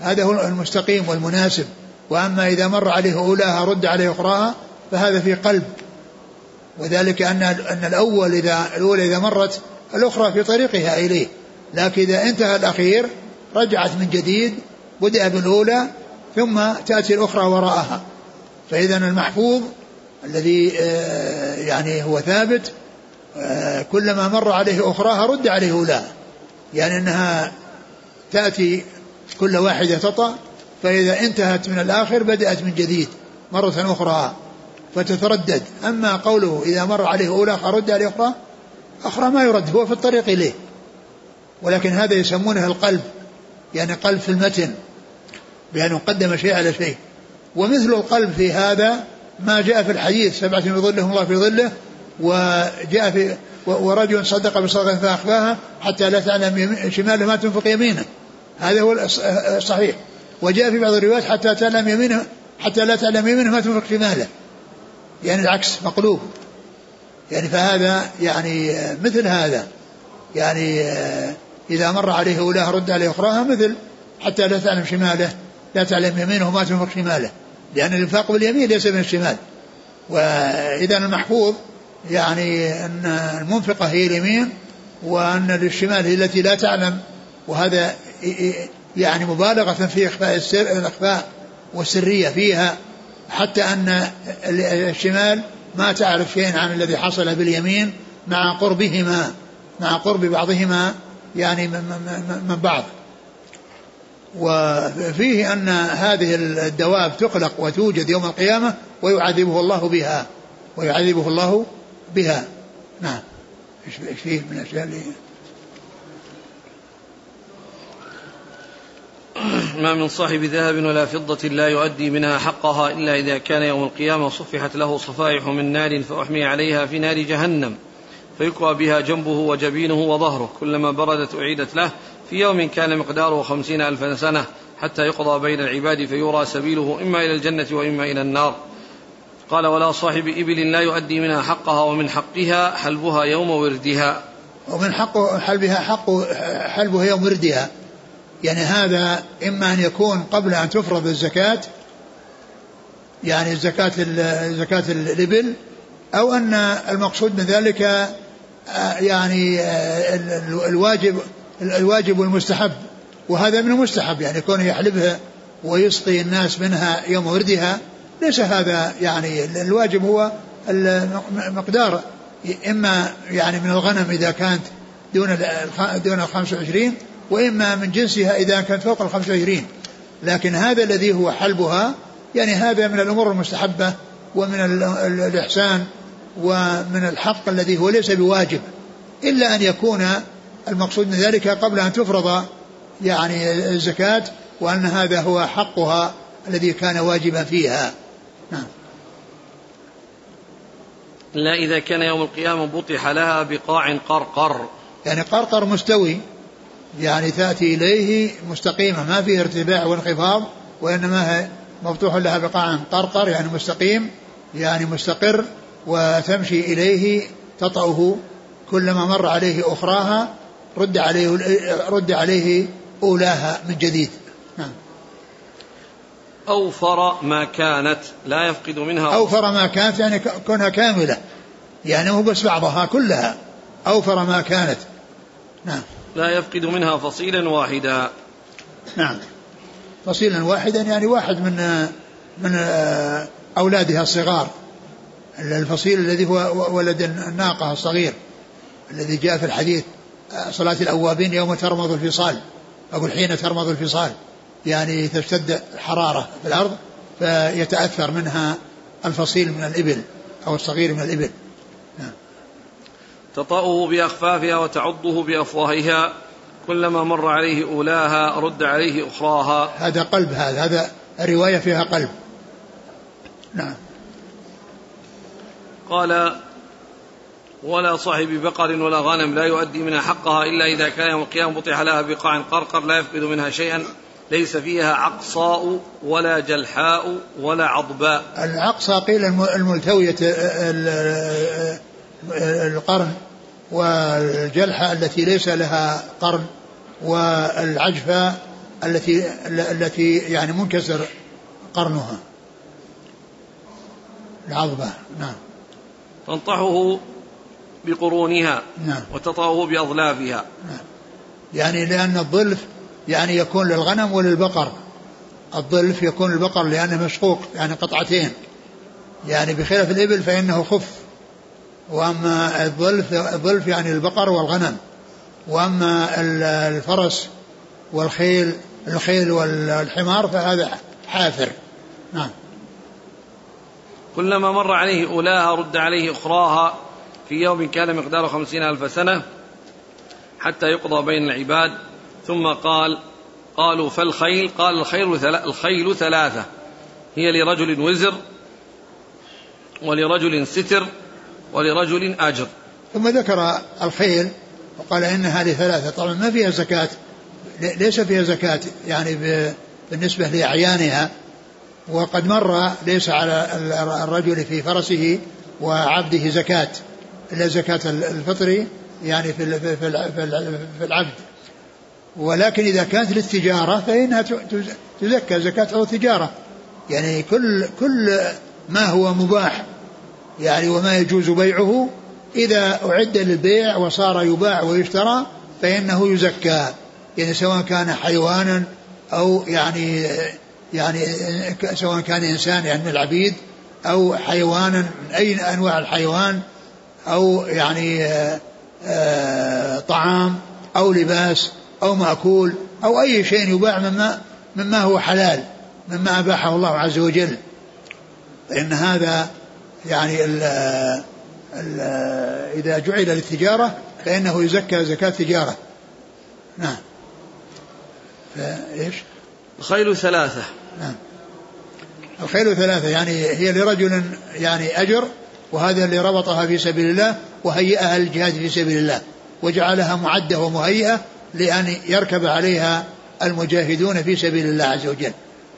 هذا هو المستقيم والمناسب. وأما إذا مر عليه أولاها رد عليه أخراها فهذا في قلب. وذلك أن أن الأول إذا الأولى إذا مرت الأخرى في طريقها إليه. لكن إذا انتهى الأخير رجعت من جديد بدأ بالأولى ثم تأتي الأخرى وراءها. فإذا المحفوظ الذي آه، يعني هو ثابت آه، كلما مر عليه أخراها رد عليه أولاها يعني أنها تأتي كل واحدة تطأ فإذا انتهت من الآخر بدأت من جديد مرة أخرى فتتردد. أما قوله إذا مر عليه أولى رد عليه أخرى أخرى ما يرد هو في الطريق إليه. ولكن هذا يسمونه القلب. يعني قلب في المتن بأنه قدم شيء على شيء. ومثل القلب في هذا ما جاء في الحديث سبعة يظلهم الله في ظله وجاء في ورجل صدق بصدقة فأخفاها حتى لا تعلم شماله ما تنفق يمينه. هذا هو الصحيح وجاء في بعض الروايات حتى تعلم يمينه حتى لا تعلم يمينه ما تنفق شماله. يعني العكس مقلوب. يعني فهذا يعني مثل هذا. يعني إذا مر عليه أولاه رد عليه أخراها مثل حتى لا تعلم شماله لا تعلم يمينه ما تنفق شماله لأن الإنفاق باليمين ليس من الشمال. وإذا المحفوظ يعني أن المنفقة هي اليمين وأن للشمال هي التي لا تعلم. وهذا يعني مبالغة في إخفاء السر الإخفاء والسرية فيها حتى أن الشمال ما تعرف شيئا عن الذي حصل باليمين مع قربهما مع قرب بعضهما. يعني من بعض. وفيه أن هذه الدواب تخلق وتوجد يوم القيامة ويعذبه الله بها. ويعذبه الله بها. نعم. إيش فيه من الاشياء اللي ما من صاحب ذهب ولا فضة لا يؤدي منها حقها إلا إذا كان يوم القيامة صفحت له صفائح من نار فأحمي عليها في نار جهنم. فيكوى بها جنبه وجبينه وظهره. كلما بردت أعيدت له. في يوم كان مقداره خمسين ألف سنة حتى يقضى بين العباد فيرى سبيله إما إلى الجنة وإما إلى النار. قال ولا صاحب إبل لا يؤدي منها حقها ومن حقها حلبها يوم وردها. ومن حق حلبها حق حلبها يوم وردها. يعني هذا إما أن يكون قبل أن تفرض الزكاة يعني زكاة زكاة الإبل أو أن المقصود من ذلك يعني آه، الواجب الواجب والمستحب. وهذا من المستحب يعني كونه يحلبها ويسقي الناس منها يوم وردها. ليس هذا يعني الواجب هو المقدار. إما يعني من الغنم إذا كانت دون دون ال 25 وإما من جنسها إذا كانت فوق ال 25 لكن هذا الذي هو حلبها يعني هذا من الأمور المستحبة ومن الإحسان ومن الحق الذي هو ليس بواجب إلا أن يكون المقصود من ذلك قبل أن تفرض يعني الزكاة وأن هذا هو حقها الذي كان واجبا فيها. نعم. لا إذا كان يوم القيامة بطح لها بقاع قرقر. يعني قرقر مستوي يعني تأتي إليه مستقيمة ما فيه ارتفاع وانخفاض وإنما هي مفتوح لها بقاع قرقر يعني مستقيم يعني مستقر وتمشي إليه تطأه كلما مر عليه أخراها رد عليه رد عليه أولاها من جديد. نعم. أوفر ما كانت لا يفقد منها أوفر ما كانت يعني كونها كاملة. يعني هو بس بعضها كلها. أوفر ما كانت. نعم. لا يفقد منها فصيلا واحدا. نعم. فصيلا واحدا يعني واحد من من أولادها الصغار. الفصيل الذي هو ولد الناقة الصغير الذي جاء في الحديث صلاة الأوابين يوم ترمض الفصال أقول حين ترمض الفصال يعني تشتد الحرارة في الأرض فيتأثر منها الفصيل من الإبل أو الصغير من الإبل. نعم. تطأه بأخفافها وتعضه بأفواهها كلما مر عليه أولاها رد عليه أخراها. هذا قلب هذا هذا الرواية فيها قلب. نعم. قال ولا صاحب بقر ولا غنم لا يؤدي منها حقها إلا إذا كان يوم القيامة بطح لها بقاع قرقر لا يفقد منها شيئا. ليس فيها عقصاء ولا جلحاء ولا عضباء. العقصى قيل الملتوية القرن والجلحة التي ليس لها قرن والعجفة التي التي يعني منكسر قرنها. العضبة نعم. تنطحه بقرونها نعم. وتطأه بأظلافها. نعم يعني لأن الظلف يعني يكون للغنم وللبقر. الظلف يكون البقر لأنه مشقوق يعني قطعتين. يعني بخلاف الإبل فإنه خف. وأما الظلف الظلف يعني البقر والغنم. وأما الفرس والخيل الخيل والحمار فهذا حافر. نعم. كلما مر عليه أولاها رد عليه أخراها في يوم كان مقداره خمسين ألف سنة حتى يقضى بين العباد. ثم قال قالوا فالخيل قال الخيل الخيل ثلاثة هي لرجل وزر ولرجل ستر ولرجل أجر. ثم ذكر الخيل وقال إن هذه ثلاثة. طبعا ما فيها زكاة ليس فيها زكاة يعني بالنسبة لأعيانها. وقد مر ليس على الرجل في فرسه وعبده زكاة إلا زكاة الفطر يعني في في العبد. ولكن إذا كانت للتجارة فإنها تزكى زكاة أو تجارة. يعني كل كل ما هو مباح يعني وما يجوز بيعه إذا أعد للبيع وصار يباع ويشترى فإنه يزكى. يعني سواء كان حيوانا أو يعني يعني سواء كان إنسان يعني من العبيد أو حيوانا من أي أنواع الحيوان أو يعني آآ آآ طعام أو لباس أو مأكول أو أي شيء يباع مما مما هو حلال مما أباحه الله عز وجل. فإن هذا يعني ال ال إذا جعل للتجارة فإنه يزكى زكاة تجارة نعم. فإيش؟ الخيل ثلاثة. نعم. الخيل ثلاثة يعني هي لرجل يعني أجر وهذا اللي ربطها في سبيل الله وهيئها للجهاد في سبيل الله وجعلها معدة ومهيئة لأن يركب عليها المجاهدون في سبيل الله عز وجل.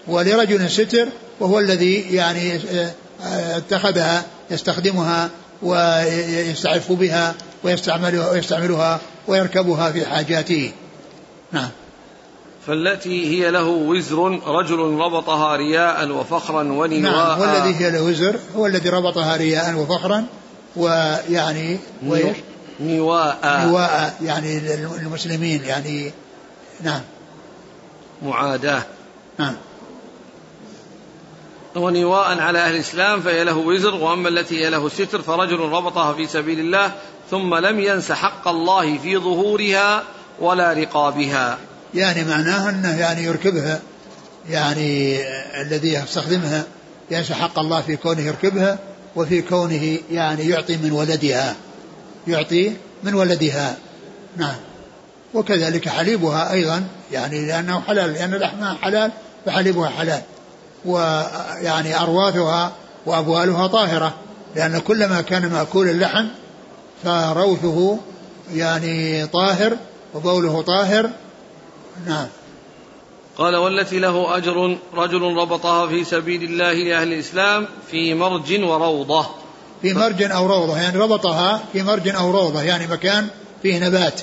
ولرجل ستر وهو الذي يعني آه، اتخذها يستخدمها ويستعف بها ويستعملها ويستعملها ويركبها في حاجاته. نعم. فالتي هي له وزر رجل ربطها رياء وفخرا ونواء. نعم والذي هي له وزر هو الذي ربطها رياء وفخرا ويعني ويش نواء. نواء يعني المسلمين يعني نعم. معاداة. نعم. ونواء على أهل الإسلام فهي له وزر وأما التي هي له ستر فرجل ربطها في سبيل الله ثم لم ينس حق الله في ظهورها ولا رقابها. يعني معناه أنه يعني يركبها يعني الذي يستخدمها ينسى حق الله في كونه يركبها وفي كونه يعني يعطي من ولدها يعطي من ولدها. نعم. وكذلك حليبها أيضا يعني لأنه حلال لأن لحمها حلال فحليبها حلال. ويعني أرواثها وأبوالها طاهرة لأن كلما كان مأكول اللحم فروثه يعني طاهر وبوله طاهر نعم. قال والتي له أجر رجل ربطها في سبيل الله لأهل الإسلام في مرج وروضة. في مرج أو روضة يعني ربطها في مرج أو روضة يعني مكان فيه نبات.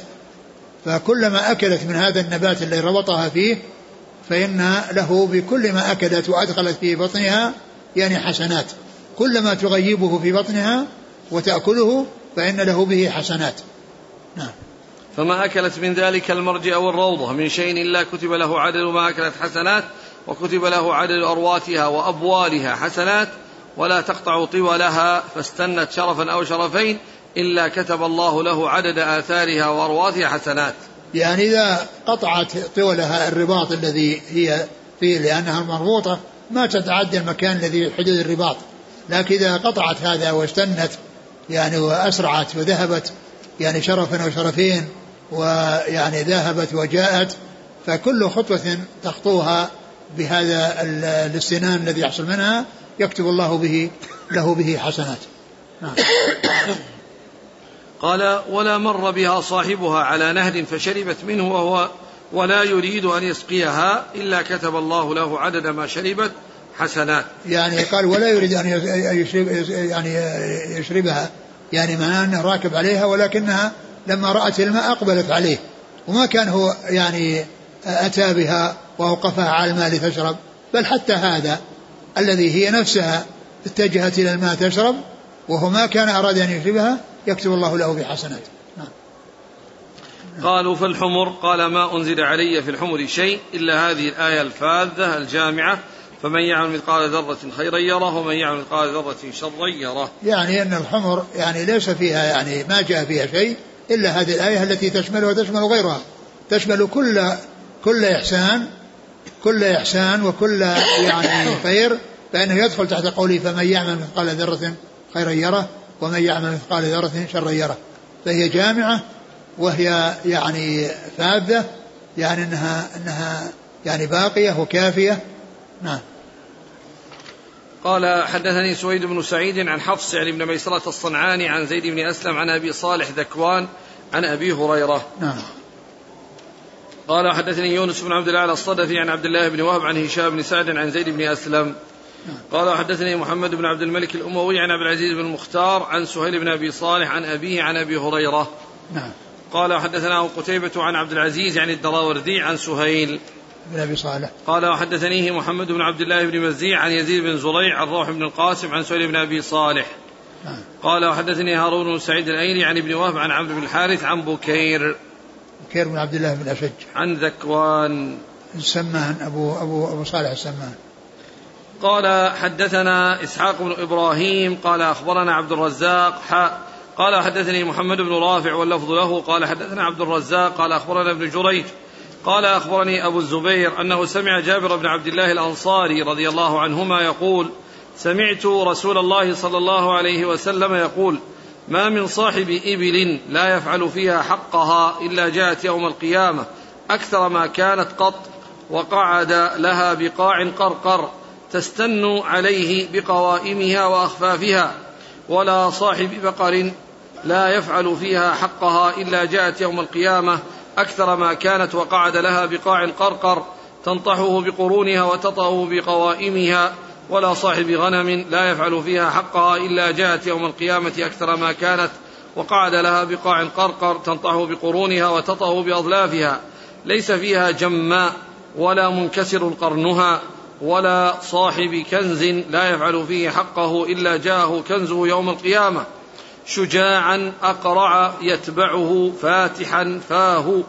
فكلما أكلت من هذا النبات الذي ربطها فيه فإن له بكل ما أكلت وأدخلت في بطنها يعني حسنات. كلما تغيبه في بطنها وتأكله فإن له به حسنات. نعم. فما أكلت من ذلك المرج أو الروضة من شيء إلا كتب له عدد ما أكلت حسنات وكتب له عدد أرواتها وأبوالها حسنات ولا تقطع طولها فاستنت شرفا أو شرفين إلا كتب الله له عدد آثارها وأرواثها حسنات. يعني إذا قطعت طولها الرباط الذي هي فيه لأنها مربوطة ما تتعدى المكان الذي حدود الرباط. لكن إذا قطعت هذا واستنت يعني وأسرعت وذهبت يعني شرفا أو شرفين ويعني ذهبت وجاءت فكل خطوة تخطوها بهذا الاستنان الذي يحصل منها يكتب الله به له به حسنات. نعم. قال ولا مر بها صاحبها على نهر فشربت منه وهو ولا يريد أن يسقيها إلا كتب الله له عدد ما شربت حسنات. يعني قال ولا يريد أن يشرب يعني يشربها. يعني معناه أنه راكب عليها ولكنها لما رأت الماء أقبلت عليه وما كان هو يعني أتى بها وأوقفها على الماء لتشرب بل حتى هذا الذي هي نفسها اتجهت إلى الماء تشرب وهو ما كان أراد أن يشربها يكتب الله له بحسنات نعم. قالوا فالحمر قال ما أنزل علي في الحمر شيء إلا هذه الآية الفاذة الجامعة فمن يعمل مثقال ذرة خيرا يره ومن يعمل مثقال ذرة شرا يره يعني أن الحمر يعني ليس فيها يعني ما جاء فيها شيء إلا هذه الآية التي تشملها وتشمل غيرها. تشمل كل كل إحسان كل إحسان وكل يعني خير فإنه يدخل تحت قوله فمن يعمل مثقال ذرة خيرا يره ومن يعمل مثقال ذرة شرا يره. فهي جامعة وهي يعني فاذة يعني انها إنها يعني باقية وكافية. نعم. قال حدثني سويد بن سعيد عن حفص يعني بن ميسرة الصنعاني عن زيد بن أسلم عن أبي صالح ذكوان عن أبي هريرة. نعم. قال حدثني يونس بن عبد الله الصدفي عن عبد الله بن وهب عن هشام بن سعد عن زيد بن أسلم. قال حدثني محمد بن عبد الملك الأموي عن عبد العزيز بن المختار عن سهيل بن أبي صالح عن أبيه عن أبي هريرة. نعم. قال حدثنا قتيبة عن عبد العزيز يعني الدراوردي عن سهيل. بن أبي صالح. قال وحدثنيه محمد بن عبد الله بن مزيع عن يزيد بن زريع عن روح بن القاسم عن سهيل بن أبي صالح. نعم. قال وحدثني هارون بن سعيد الايلي عن ابن وهب عن عمرو بن الحارث عن بكير. بكير بن عبد الله بن أشج. عن ذكوان. السمان أبو أبو أبو صالح السمان قال حدثنا إسحاق بن إبراهيم قال أخبرنا عبد الرزاق حاء قال حدثني محمد بن رافع واللفظ له قال حدثنا عبد الرزاق قال أخبرنا ابن جريج قال أخبرني أبو الزبير أنه سمع جابر بن عبد الله الأنصاري رضي الله عنهما يقول سمعت رسول الله صلى الله عليه وسلم يقول ما من صاحب إبل لا يفعل فيها حقها إلا جاءت يوم القيامة أكثر ما كانت قط وقعد لها بقاع قرقر تستن عليه بقوائمها وأخفافها ولا صاحب بقر لا يفعل فيها حقها إلا جاءت يوم القيامة أكثر ما كانت وقعد لها بقاع القرقر تنطحه بقرونها وتطأه بقوائمها ولا صاحب غنم لا يفعل فيها حقها إلا جاءت يوم القيامة أكثر ما كانت وقعد لها بقاع القرقر تنطحه بقرونها وتطأه بأظلافها. ليس فيها جماء ولا منكسر قرنها ولا صاحب كنز لا يفعل فيه حقه إلا جاءه كنزه يوم القيامة. شجاعا أقرع يتبعه فاتحا فاه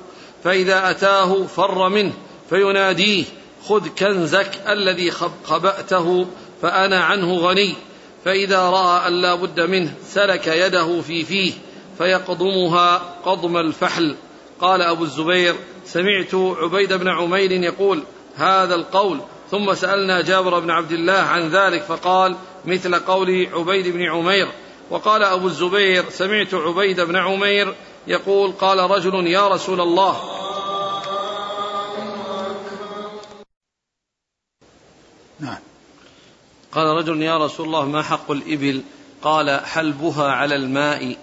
فإذا أتاه فر منه فيناديه خذ كنزك الذي خبأته فأنا عنه غني. فإذا رأى أن لا بد منه سلك يده في فيه فيقضمها قضم الفحل. قال أبو الزبير سمعت عبيد بن عمير يقول هذا القول. ثم سألنا جابر بن عبد الله عن ذلك فقال مثل قول عبيد بن عمير. وقال أبو الزبير سمعت عبيد بن عمير يقول قال رجل يا رسول الله نعم. قال رجل يا رسول الله ما حق الإبل؟ قال حلبها على الماء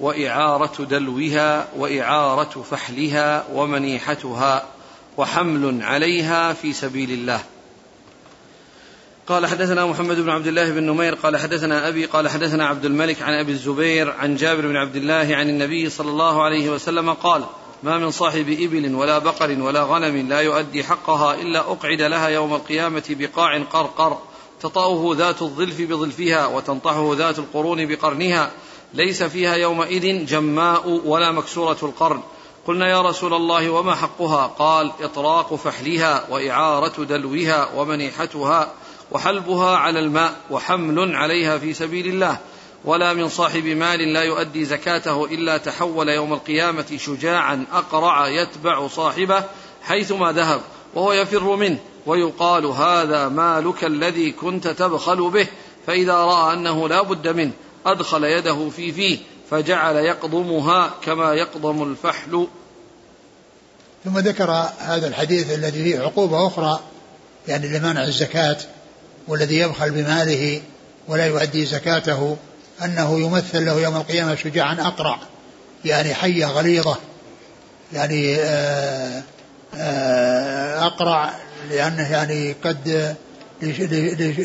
وإعارة دلوها وإعارة فحلها ومنيحتها وحمل عليها في سبيل الله. قال حدثنا محمد بن عبد الله بن نمير قال حدثنا أبي قال حدثنا عبد الملك عن أبي الزبير عن جابر بن عبد الله عن النبي صلى الله عليه وسلم قال ما من صاحب إبل ولا بقر ولا غنم لا يؤدي حقها إلا أقعد لها يوم القيامة بقاع قرقر. تطأه ذات الظلف بظلفها وتنطحه ذات القرون بقرنها. ليس فيها يومئذ جماء ولا مكسورة القرن. قلنا يا رسول الله وما حقها؟ قال إطراق فحلها وإعارة دلوها ومنيحتها وحلبها على الماء وحمل عليها في سبيل الله. ولا من صاحب مال لا يؤدي زكاته إلا تحول يوم القيامة شجاعا أقرع يتبع صاحبه حيثما ذهب وهو يفر منه ويقال هذا مالك الذي كنت تبخل به فإذا رأى أنه لا بد منه أدخل يده في فيه فجعل يقضمها كما يقضم الفحل. ثم ذكر هذا الحديث الذي فيه عقوبة أخرى يعني لمنع الزكاة والذي يبخل بماله ولا يؤدي زكاته. أنه يمثل له يوم القيامة شجاعا أقرع يعني حية غليظة يعني آه، آه، أقرع لأنه يعني قد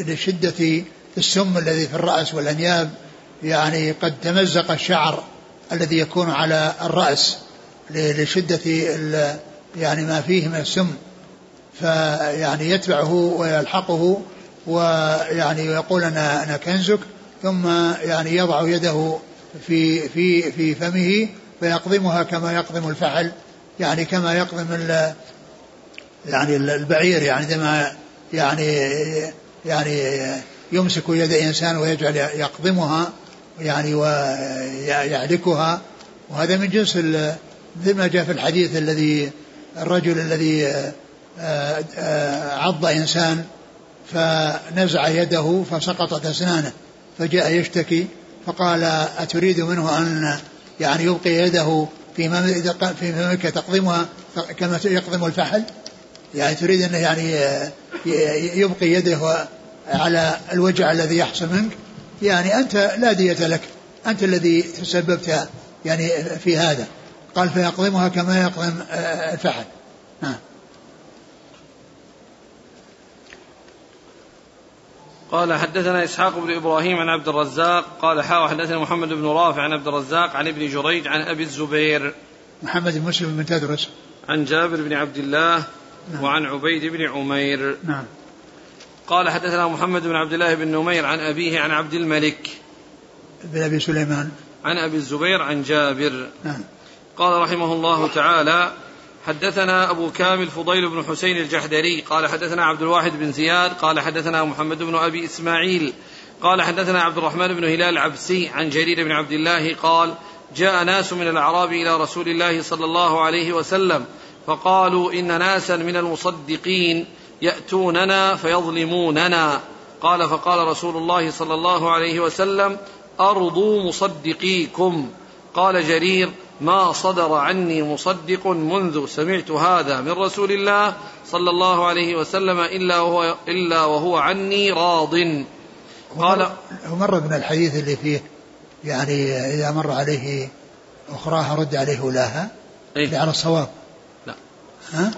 لشدة السم الذي في الرأس والأنياب يعني قد تمزق الشعر الذي يكون على الرأس لشدة يعني ما فيه من السم فيعني يتبعه ويلحقه ويعني يقول أنا أنا كنزك ثم يعني يضع يده في في في فمه فيقضمها كما يقضم الفحل يعني كما يقضم ال يعني البعير يعني عندما يعني يعني يمسك يد إنسان ويجعل يقضمها يعني ويعلكها وهذا من جنس مثل ما جاء في الحديث الذي الرجل الذي آه، آه، عض إنسان فنزع يده فسقطت أسنانه. فجاء يشتكي فقال أتريد منه أن يعني يبقي يده في في فمك تقضمها كما يقضم الفحل؟ يعني تريد أنه يعني يبقي يده على الوجع الذي يحصل منك؟ يعني أنت لا دية لك. أنت الذي تسببت يعني في هذا. قال فيقضمها كما يقضم الفحل. نعم قال حدثنا إسحاق بن إبراهيم عن عبد الرزاق قال حاوى حدثنا محمد بن رافع عن عبد الرزاق عن ابن جريج عن أبي الزبير. محمد بن مسلم بن تدرس عن جابر بن عبد الله نعم. وعن عبيد بن عمير. نعم. قال حدثنا محمد بن عبد الله بن نمير عن أبيه عن عبد الملك. بن أبي سليمان. عن أبي الزبير عن جابر. نعم. قال رحمه الله تعالى حدثنا أبو كامل فضيل بن حسين الجحدري قال حدثنا عبد الواحد بن زياد قال حدثنا محمد بن أبي إسماعيل قال حدثنا عبد الرحمن بن هلال العبسي عن جرير بن عبد الله قال جاء ناس من الأعراب إلى رسول الله صلى الله عليه وسلم فقالوا إن ناسا من المصدقين يأتوننا فيظلموننا. قال فقال رسول الله صلى الله عليه وسلم أرضوا مصدقيكم. قال جرير ما صدر عني مصدق منذ سمعت هذا من رسول الله صلى الله عليه وسلم إلا وهو, إلا وهو عني راض. قال مر من الحديث اللي فيه يعني إذا مر عليه أخراها رد عليه أولاها إيه؟ على الصواب. لا. ها؟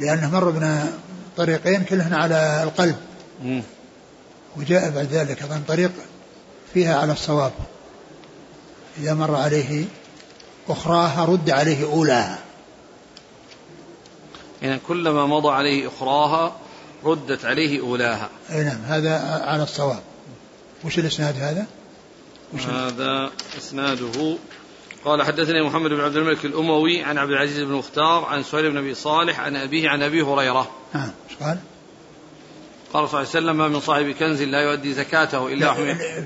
لأنه مر من طريقين كلهن على القلب. مم. وجاء بعد ذلك أيضا طريق فيها على الصواب. إذا مر عليه أخراها رد عليه أولاها. يعني كلما مضى عليه أخراها ردت عليه أولاها. أي نعم هذا على الصواب. وش الإسناد هذا؟ وش هذا إسناده. قال حدثني محمد بن عبد الملك الأموي عن عبد العزيز بن مختار عن سهيل بن أبي صالح عن أبيه عن أبي هريرة. نعم قال؟ قال صلى الله عليه وسلم ما من صاحب كنز لا يؤدي زكاته إلا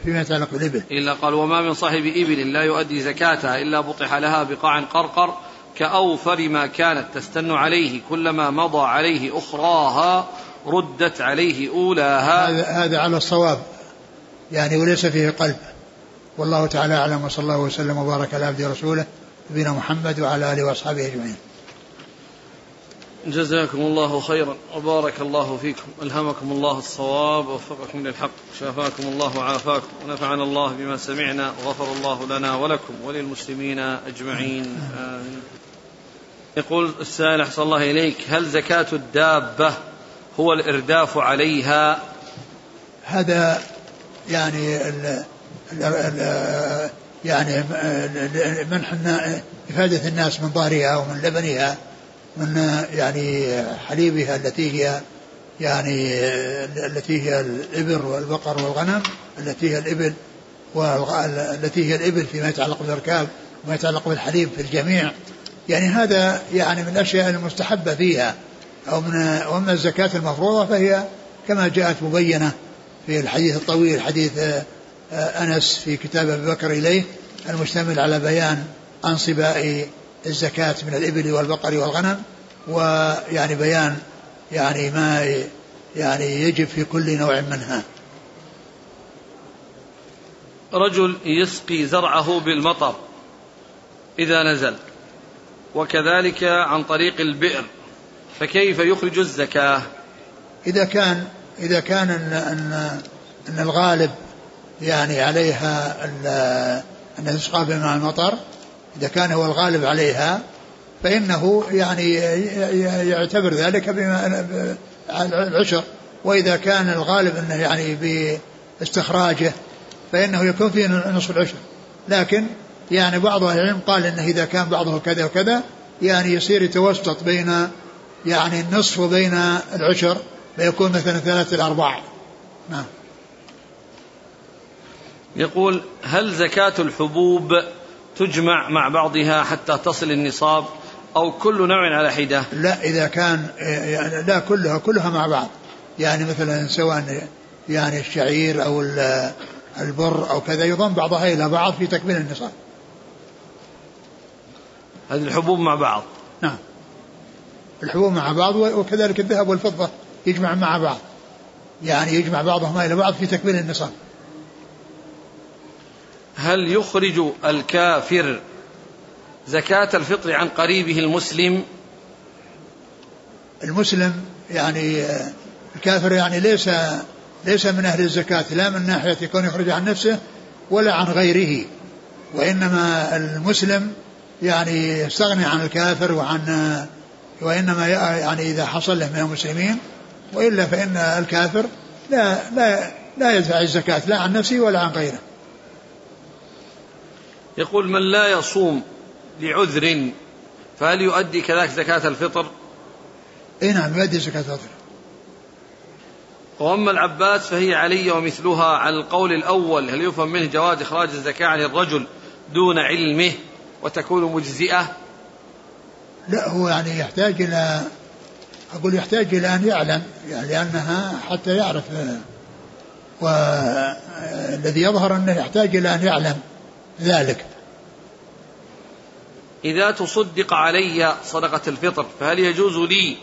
فيما يتعلق بالإبل. إلا قال وما من صاحب إبل لا يؤدي زكاتها إلا بطح لها بقاع قرقر كأوفر ما كانت تستن عليه كلما مضى عليه أخراها ردت عليه أولاها. هذا, هذا على الصواب يعني وليس فيه قلب. والله تعالى أعلم وصلى الله وسلم وبارك على عبده ورسوله نبينا محمد وعلى آله وأصحابه أجمعين. جزاكم الله خيرا وبارك الله فيكم. ألهمكم الله الصواب ووفقكم للحق شافاكم الله وعافاكم ونفعنا الله بما سمعنا وغفر الله لنا ولكم وللمسلمين أجمعين. آمين. يقول السائل أحسن الله إليك هل زكاة الدابة هو الإرداف عليها؟ هذا يعني ال يعني منح إفادة الناس من ظهرها ومن لبنها. من يعني حليبها التي هي يعني التي هي الإبل والبقر والغنم التي هي الإبل والتي هي الإبل فيما يتعلق بالإركاب وما يتعلق بالحليب في الجميع. يعني هذا يعني من الأشياء المستحبة فيها. أو من وأما الزكاة المفروضة فهي كما جاءت مبينة في الحديث الطويل حديث أنس في كتاب أبي بكر إليه المشتمل على بيان أنصباء الزكاة من الإبل والبقر والغنم ويعني بيان يعني ما يعني يجب في كل نوع منها. رجل يسقي زرعه بالمطر إذا نزل وكذلك عن طريق البئر فكيف يخرج الزكاة؟ إذا كان إذا كان أن, أن, أن الغالب يعني عليها أن تسقى بماء المطر إذا كان هو الغالب عليها فإنه يعني يعتبر ذلك بما العشر. وإذا كان الغالب أنه يعني باستخراجه فإنه يكون فيه نصف العشر. لكن يعني بعض أهل العلم قال أنه إذا كان بعضه كذا وكذا يعني يصير يتوسط بين يعني النصف وبين العشر فيكون مثلا ثلاثة الأرباع نعم. يقول هل زكاة الحبوب تجمع مع بعضها حتى تصل النصاب أو كل نوع على حدة. لا إذا كان يعني لا كلها كلها مع بعض. يعني مثلا سواء يعني الشعير أو البر أو كذا يضم بعضها إلى بعض في تكميل النصاب. هذه الحبوب مع بعض. نعم. الحبوب مع بعض وكذلك الذهب والفضة يجمع مع بعض. يعني يجمع بعضهما إلى بعض في تكميل النصاب. هل يخرج الكافر زكاة الفطر عن قريبه المسلم؟ المسلم يعني الكافر يعني ليس ليس من أهل الزكاة لا من ناحية يكون يخرج عن نفسه ولا عن غيره وإنما المسلم يعني يستغني عن الكافر وعن وإنما يعني إذا حصل له من المسلمين وإلا فإن الكافر لا لا لا يدفع الزكاة لا عن نفسه ولا عن غيره. يقول من لا يصوم لعذر فهل يؤدي كذلك زكاة الفطر؟ إي نعم يؤدي زكاة الفطر. وأما العباس فهي علي ومثلها على القول الأول هل يفهم منه جواز إخراج الزكاة عن الرجل دون علمه وتكون مجزئة؟ لا هو يعني يحتاج إلى أقول يحتاج إلى أن يعلم يعني لأنها حتى يعرف والذي يظهر أنه يحتاج إلى أن يعلم ذلك. إذا تصدق علي صدقة الفطر فهل يجوز لي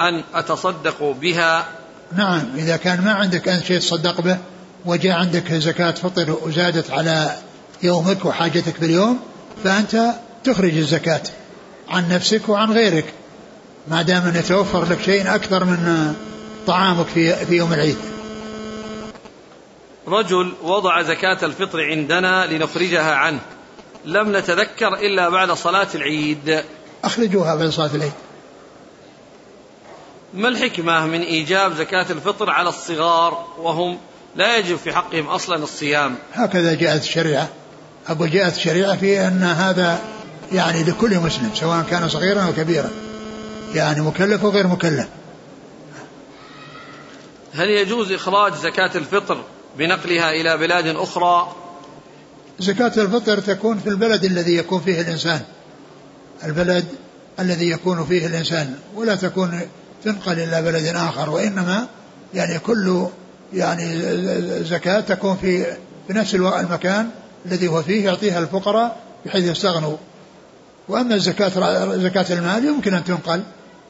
أن أتصدق بها؟ نعم إذا كان ما عندك أنت شيء تصدق به وجاء عندك زكاة فطر وزادت على يومك وحاجتك في اليوم فأنت تخرج الزكاة عن نفسك وعن غيرك. ما دام أن يتوفر لك شيء أكثر من طعامك في, في يوم العيد. رجل وضع زكاة الفطر عندنا لنخرجها عنه. لم نتذكر إلا بعد صلاة العيد. أخرجوها بعد صلاة العيد. ما الحكمة من إيجاب زكاة الفطر على الصغار وهم لا يجب في حقهم أصلا الصيام؟ هكذا جاءت الشريعة. أقول جاءت الشريعة في أن هذا يعني لكل مسلم سواء كان صغيرا أو كبيرا. يعني مكلف وغير مكلف. هل يجوز إخراج زكاة الفطر بنقلها إلى بلاد أخرى. زكاة الفطر تكون في البلد الذي يكون فيه الإنسان. البلد الذي يكون فيه الإنسان ولا تكون تنقل إلى بلد آخر وإنما يعني كل يعني زكاة تكون في في نفس المكان الذي هو فيه يعطيها الفقراء بحيث يستغنوا. وأما الزكاة زكاة المال يمكن أن تنقل.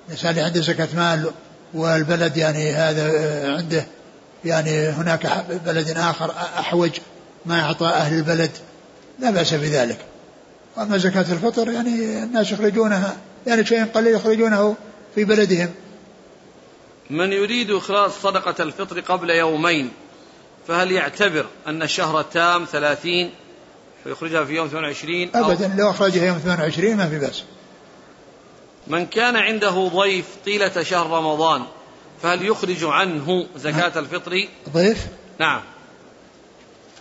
الإنسان اللي عنده زكاة مال والبلد يعني هذا عنده يعني هناك بلد آخر أحوج ما أعطى أهل البلد لا بأس بذلك. وأما زكاة الفطر يعني الناس يخرجونها يعني شيء قليل يخرجونه في بلدهم. من يريد إخراج صدقة الفطر قبل يومين فهل يعتبر أن الشهر تام ثلاثين فيخرجها في يوم 28 أبدا لو أخرجها يوم 28 ما في بأس. من كان عنده ضيف طيلة شهر رمضان فهل يخرج عنه زكاة الفطر. ضيف؟ نعم.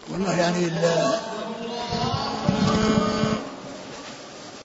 والله يعني